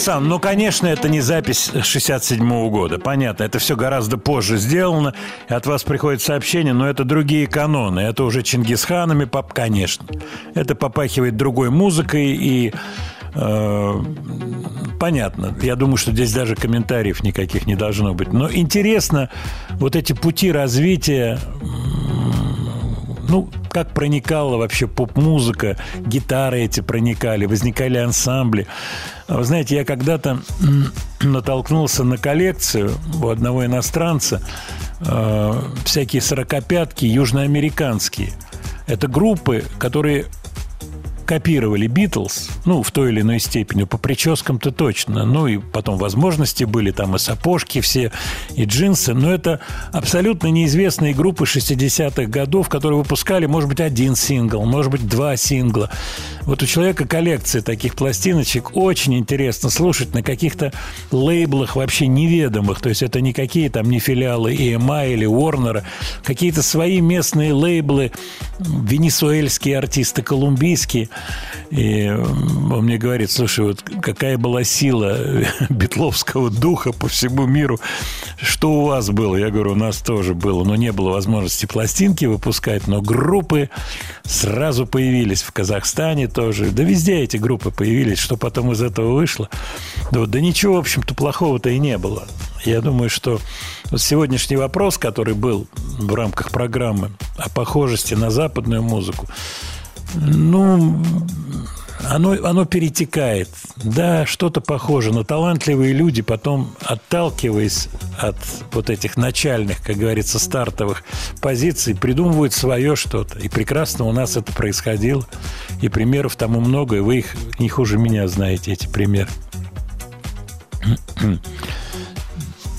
Мукасан. Ну, конечно, это не запись 67 года. Понятно, это все гораздо позже сделано. И от вас приходит сообщение, но это другие каноны. Это уже Чингисханами, пап, конечно. Это попахивает другой музыкой и... э, понятно. Я думаю, что здесь даже комментариев никаких не должно быть. Но интересно, вот эти пути развития ну, как проникала вообще поп-музыка, гитары эти проникали, возникали ансамбли. А Вы знаете, я когда-то натолкнулся на коллекцию у одного иностранца э, всякие сорокопятки южноамериканские. Это группы, которые копировали Битлз, ну, в той или иной степени, по прическам-то точно. Ну, и потом возможности были, там и сапожки все, и джинсы. Но это абсолютно неизвестные группы 60-х годов, которые выпускали, может быть, один сингл, может быть, два сингла. Вот у человека коллекция таких пластиночек. Очень интересно слушать на каких-то лейблах вообще неведомых. То есть это никакие там не филиалы EMI или Warner, какие-то свои местные лейблы, венесуэльские артисты, колумбийские. И он мне говорит, слушай, вот какая была сила битловского духа по всему миру. Что у вас было? Я говорю, у нас тоже было. Но не было возможности пластинки выпускать, но группы сразу появились в Казахстане тоже. Да везде эти группы появились. Что потом из этого вышло? Да, да ничего, в общем-то, плохого-то и не было. Я думаю, что сегодняшний вопрос, который был в рамках программы о похожести на западную музыку, ну, оно, оно перетекает. Да, что-то похоже, но талантливые люди потом, отталкиваясь от вот этих начальных, как говорится, стартовых позиций, придумывают свое что-то. И прекрасно у нас это происходило. И примеров тому много, и вы их не хуже меня знаете, эти примеры.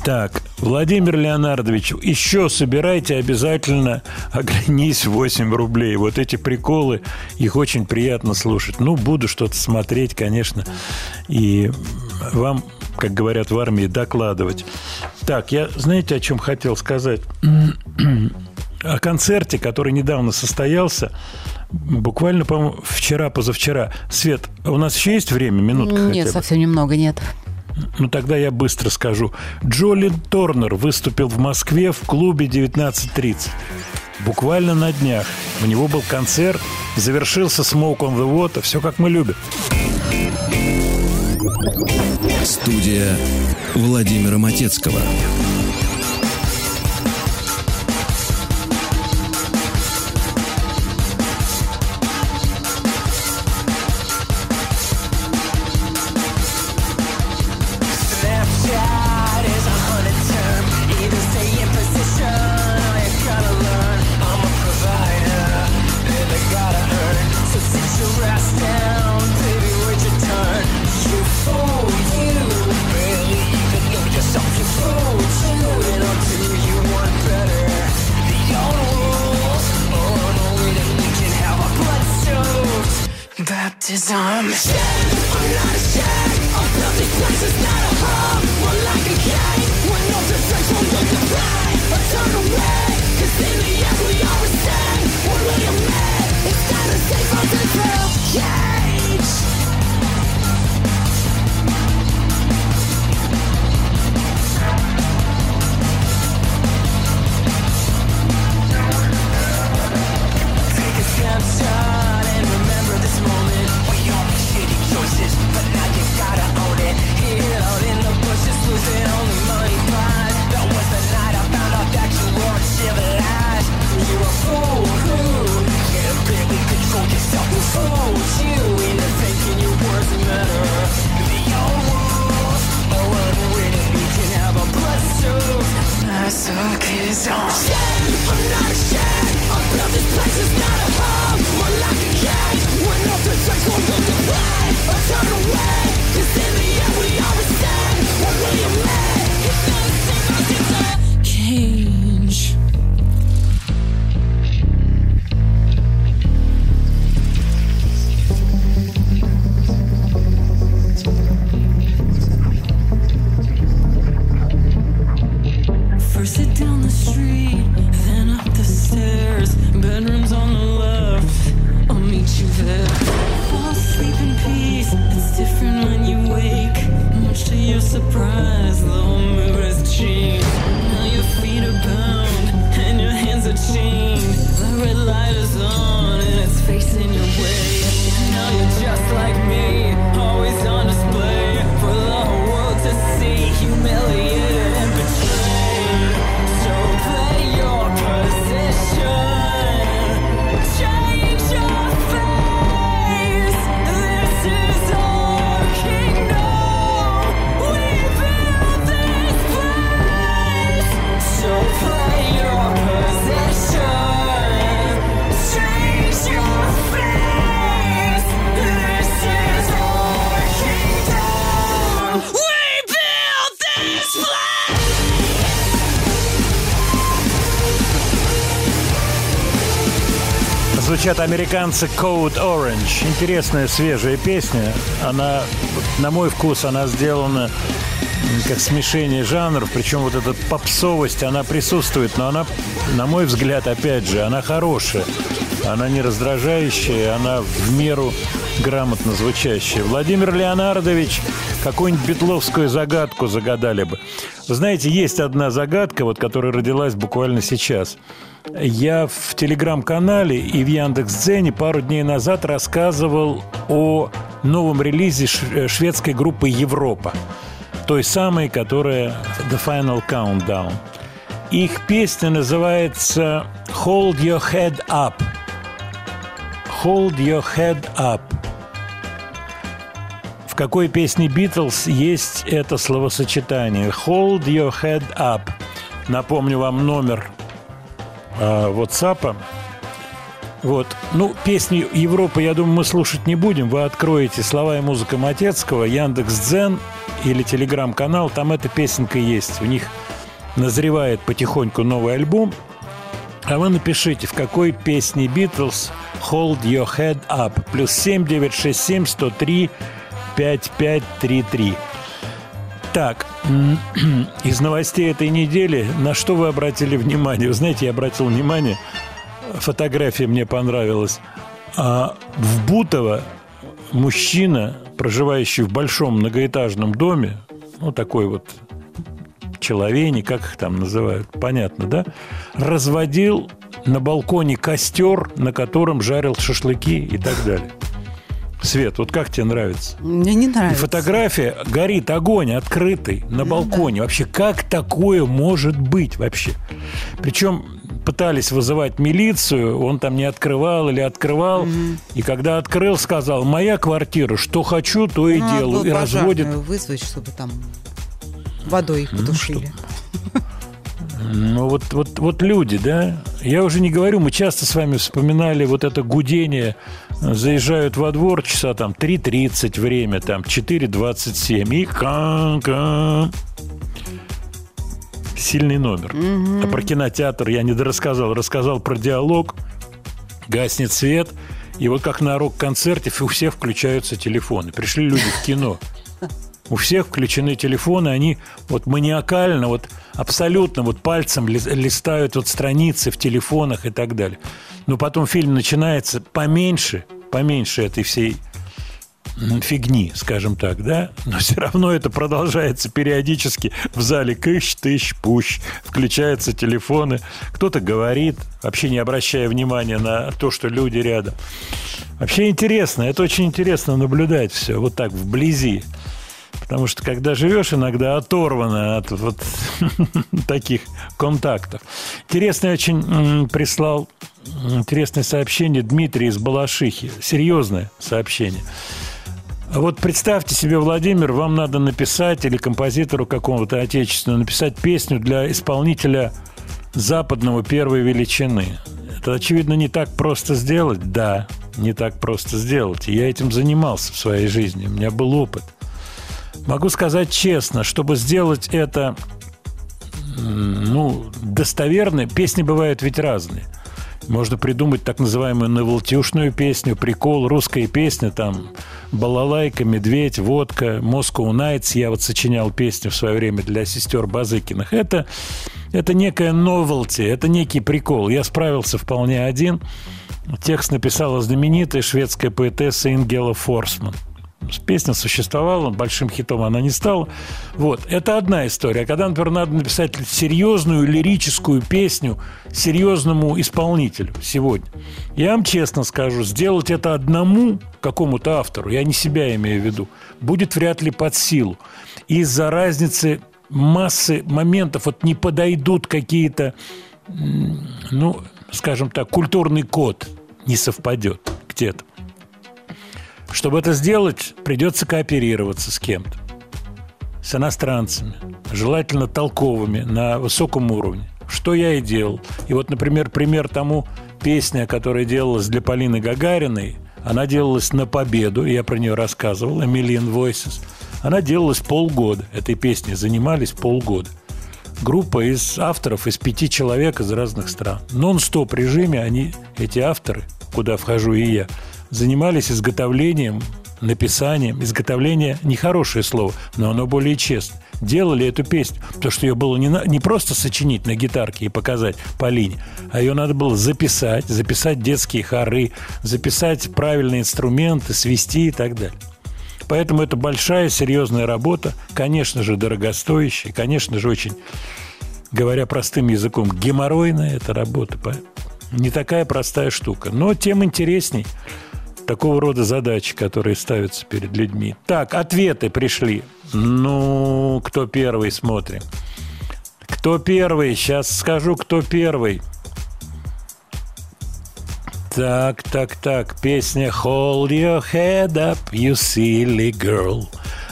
Так, Владимир Леонардович, еще собирайте обязательно «Оглянись 8 рублей». Вот эти приколы, их очень приятно слушать. Ну, буду что-то смотреть, конечно, и вам, как говорят в армии, докладывать. Так, я, знаете, о чем хотел сказать? О концерте, который недавно состоялся, буквально, по-моему, вчера-позавчера. Свет, у нас еще есть время? Минутка Нет, хотя бы. совсем немного нет. Ну, тогда я быстро скажу. Джолин Торнер выступил в Москве в клубе 19.30. Буквально на днях. У него был концерт, завершился Smoke on the Water. Все как мы любим. Студия Владимира Матецкого. Звучат американцы Code Orange. Интересная свежая песня. Она, на мой вкус, она сделана как смешение жанров. Причем вот эта попсовость, она присутствует. Но она, на мой взгляд, опять же, она хорошая. Она не раздражающая, она в меру грамотно звучащая. Владимир Леонардович какую-нибудь бетловскую загадку загадали бы. Знаете, есть одна загадка, вот, которая родилась буквально сейчас. Я телеграм-канале и в Яндекс.Дзене пару дней назад рассказывал о новом релизе э, шведской группы «Европа». Той самой, которая «The Final Countdown». Их песня называется «Hold Your Head Up». «Hold Your Head Up». В какой песне Битлз есть это словосочетание «Hold your head up». Напомню вам номер э, WhatsApp. Вот. Ну, песни Европы, я думаю, мы слушать не будем. Вы откроете слова и музыка Матецкого, Яндекс.Дзен или Телеграм-канал. Там эта песенка есть. У них назревает потихоньку новый альбом. А вы напишите, в какой песне Битлз «Hold your head up» плюс 7 967 103 5533. Так, из новостей этой недели, на что вы обратили внимание? Вы знаете, я обратил внимание, фотография мне понравилась. А в Бутово мужчина, проживающий в большом многоэтажном доме, ну, такой вот человейник, как их там называют, понятно, да? Разводил на балконе костер, на котором жарил шашлыки и так далее. Свет, вот как тебе нравится? Мне не И нравится. фотография, горит огонь открытый на балконе. Вообще, как такое может быть вообще? Причем пытались вызывать милицию, он там не открывал или открывал. И когда открыл, сказал, моя квартира, что хочу, то и Ну, делаю. И разводит вызвать, чтобы там водой их потушили. Ну, вот, вот, вот люди, да? Я уже не говорю, мы часто с вами вспоминали вот это гудение. Заезжают во двор часа там 3.30 время, там 4.27 и кан-кан. Сильный номер. А про кинотеатр я не дорассказал. Рассказал про диалог. Гаснет свет. И вот как на рок-концерте у всех включаются телефоны. Пришли люди в кино. У всех включены телефоны, они вот маниакально, вот абсолютно вот пальцем ли- листают вот страницы в телефонах и так далее. Но потом фильм начинается поменьше, поменьше этой всей фигни, скажем так, да, но все равно это продолжается периодически в зале кыщ, тыщ, пущ, включаются телефоны, кто-то говорит, вообще не обращая внимания на то, что люди рядом. Вообще интересно, это очень интересно наблюдать все вот так вблизи. Потому что когда живешь, иногда оторвано от вот таких контактов. Интересный очень прислал интересное сообщение Дмитрий из Балашихи. Серьезное сообщение. Вот представьте себе, Владимир, вам надо написать или композитору какому-то отечественному написать песню для исполнителя западного первой величины. Это, очевидно, не так просто сделать. Да, не так просто сделать. Я этим занимался в своей жизни. У меня был опыт. Могу сказать честно, чтобы сделать это ну, достоверно, песни бывают ведь разные. Можно придумать так называемую новелтюшную песню, прикол, русская песня, там, балалайка, медведь, водка, Moscow Nights. Я вот сочинял песню в свое время для сестер Базыкиных. Это, это некая новелти, это некий прикол. Я справился вполне один. Текст написала знаменитая шведская поэтесса Ингела Форсман. Песня существовала, большим хитом она не стала. Вот, это одна история. Когда, например, надо написать серьезную лирическую песню серьезному исполнителю сегодня, я вам честно скажу, сделать это одному какому-то автору, я не себя имею в виду, будет вряд ли под силу. Из-за разницы массы моментов вот не подойдут какие-то, ну, скажем так, культурный код не совпадет где-то. Чтобы это сделать, придется кооперироваться с кем-то. С иностранцами, желательно толковыми, на высоком уровне. Что я и делал. И вот, например, пример тому песня, которая делалась для Полины Гагариной, она делалась на победу, я про нее рассказывал, «A Million Voices». Она делалась полгода. Этой песней занимались полгода. Группа из авторов, из пяти человек из разных стран. Нон-стоп режиме они, эти авторы, куда вхожу и я, занимались изготовлением, написанием. Изготовление – нехорошее слово, но оно более честно. Делали эту песню, потому что ее было не, на- не просто сочинить на гитарке и показать Полине, а ее надо было записать, записать детские хоры, записать правильные инструменты, свести и так далее. Поэтому это большая, серьезная работа, конечно же, дорогостоящая, конечно же, очень, говоря простым языком, геморройная эта работа. Не такая простая штука, но тем интересней такого рода задачи, которые ставятся перед людьми. Так, ответы пришли. Ну, кто первый, смотрим. Кто первый? Сейчас скажу, кто первый. Так, так, так. Песня Hold your head up, you silly girl.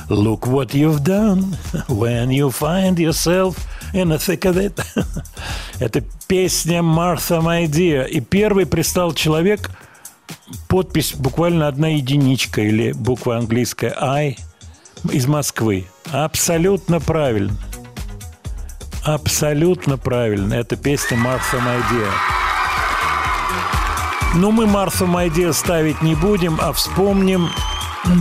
Look what you've done when you find yourself in the thick of it. Это песня Martha My Dear. И первый пристал человек, подпись буквально одна единичка или буква английская I из Москвы. Абсолютно правильно. Абсолютно правильно. Это песня My Dear. Но мы Марсу Майдея ставить не будем, а вспомним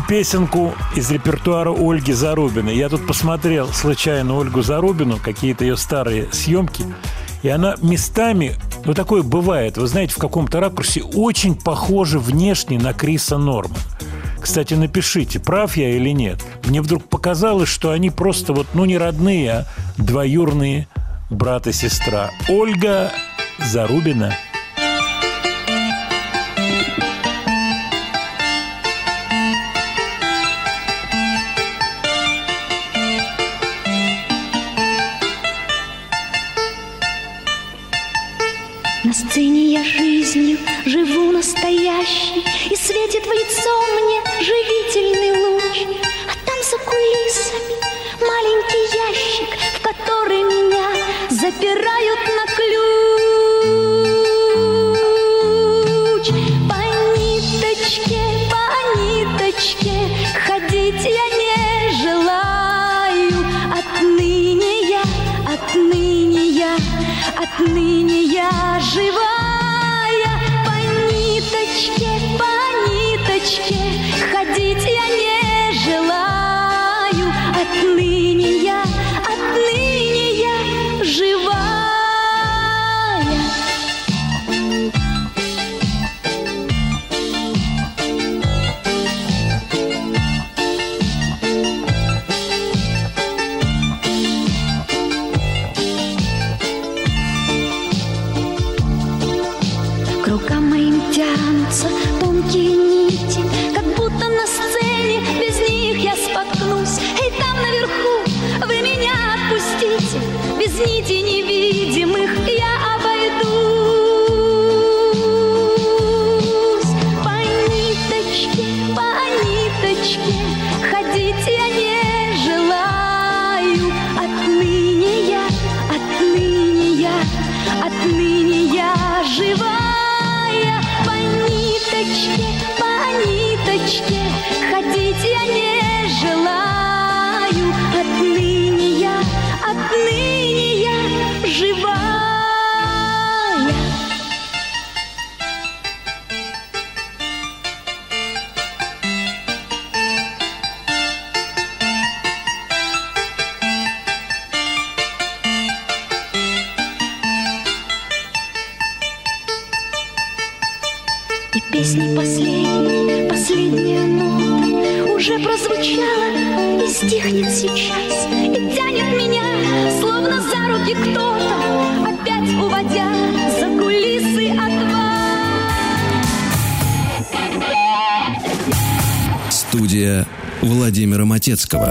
песенку из репертуара Ольги Зарубиной. Я тут посмотрел случайно Ольгу Зарубину, какие-то ее старые съемки, и она местами, ну такое бывает, вы знаете, в каком-то ракурсе очень похожа внешне на Криса Норма. Кстати, напишите, прав я или нет. Мне вдруг показалось, что они просто вот, ну не родные, а двоюрные брат и сестра. Ольга Зарубина – жизнью живу настоящей И светит в лицо мне живительный луч. А там за кулисами маленький ящик В который меня запирают на ключ. По ниточке, по ниточке Ходить я не желаю. Отныне я, отныне я Отныне я живая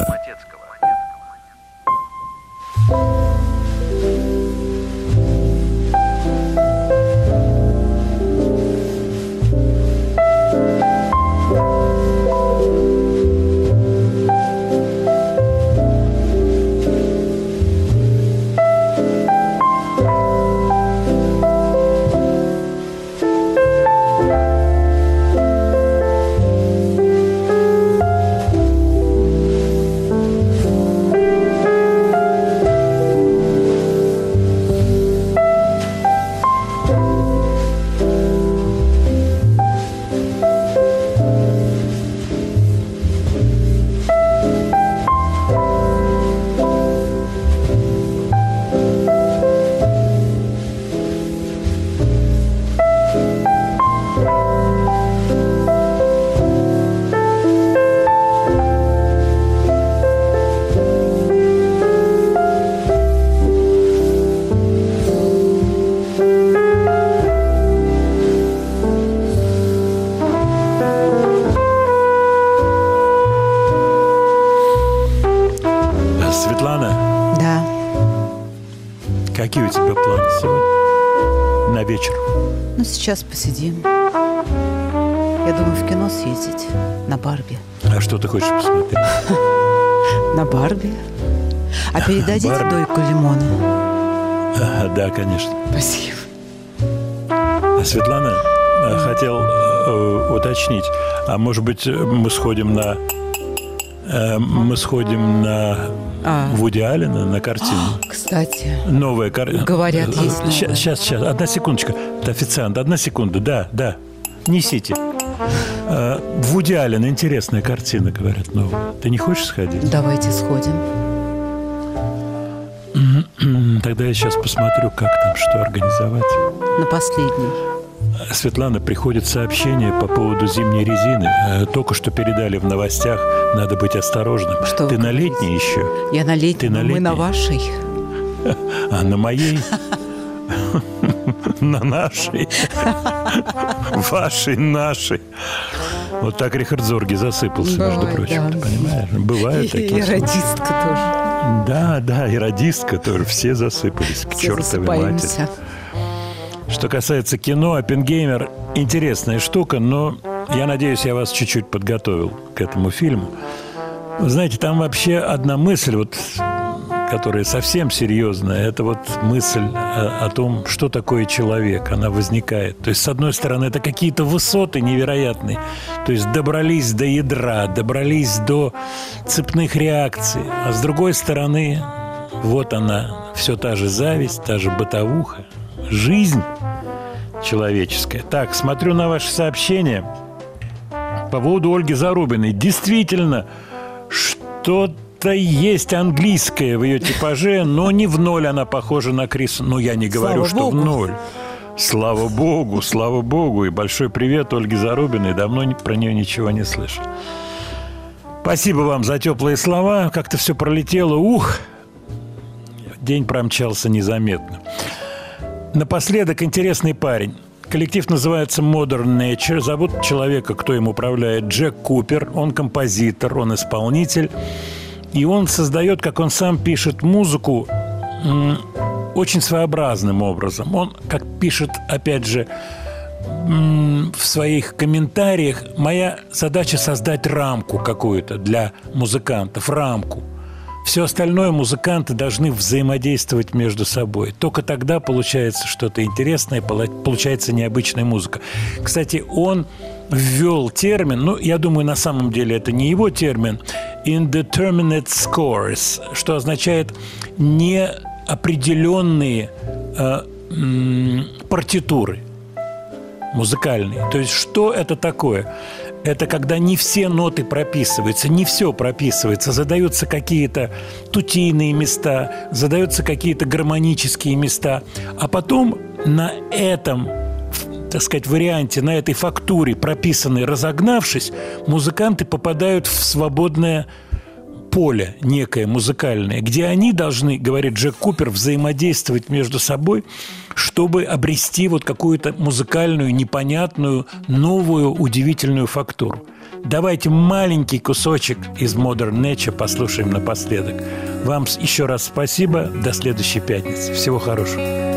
Владимира посидим. Я думаю, в кино съездить. На Барби. А что ты хочешь посмотреть? На Барби. А передадите Барби. дойку лимона? А, да, конечно. Спасибо. А, Светлана, э, хотел э, уточнить, а может быть мы сходим на э, мы сходим на А. Вуди Аллена на картину? Кстати, Новая картина. Говорят, есть новая. Сейчас, сейчас, одна секундочка. Это официант, одна секунда. Да, да. Несите. Э, Вуди Аллен, интересная картина, говорят, новая. Ты не хочешь сходить? давайте сходим. Тогда я сейчас посмотрю, как там, что организовать. На последний. Светлана, приходит сообщение по поводу зимней резины. Э, Только что передали в новостях, надо быть осторожным. Что Ты на летней еще? Я на летней, Ты на но мы на летней? вашей. А на моей? На нашей? Вашей, нашей. Вот так Рихард Зорги засыпался, между Бывает, прочим. да. Ты понимаешь? Бывают такие и радистка тоже. Да, да, и радистка тоже. Все засыпались к Все чертовой матери. Что касается кино, Оппенгеймер – интересная штука, но я надеюсь, я вас чуть-чуть подготовил к этому фильму. Знаете, там вообще одна мысль, вот, которая совсем серьезная, это вот мысль о, о том, что такое человек, она возникает. То есть, с одной стороны, это какие-то высоты невероятные, то есть добрались до ядра, добрались до цепных реакций, а с другой стороны, вот она, все та же зависть, та же бытовуха, жизнь человеческая. Так, смотрю на ваши сообщения по поводу Ольги Зарубиной. Действительно, что-то есть английское в ее типаже, но не в ноль она похожа на Крис. Ну, я не говорю, Слава что богу. в ноль. Слава богу, слава богу. И большой привет Ольге Зарубиной. Давно про нее ничего не слышал. Спасибо вам за теплые слова. Как-то все пролетело. Ух! День промчался незаметно. Напоследок интересный парень. Коллектив называется Modern Nature. Зовут человека, кто им управляет, Джек Купер. Он композитор, он исполнитель. И он создает, как он сам пишет, музыку очень своеобразным образом. Он, как пишет, опять же, в своих комментариях, моя задача создать рамку какую-то для музыкантов, рамку. Все остальное музыканты должны взаимодействовать между собой. Только тогда получается что-то интересное, получается необычная музыка. Кстати, он ввел термин, ну, я думаю, на самом деле это не его термин, indeterminate scores, что означает неопределенные э, м, партитуры музыкальные. То есть что это такое? Это когда не все ноты прописываются, не все прописывается, задаются какие-то тутийные места, задаются какие-то гармонические места, а потом на этом так сказать, варианте, на этой фактуре, прописанной разогнавшись, музыканты попадают в свободное поле некое музыкальное, где они должны, говорит Джек Купер, взаимодействовать между собой, чтобы обрести вот какую-то музыкальную, непонятную, новую, удивительную фактуру. Давайте маленький кусочек из Modern Nature послушаем напоследок. Вам еще раз спасибо. До следующей пятницы. Всего хорошего.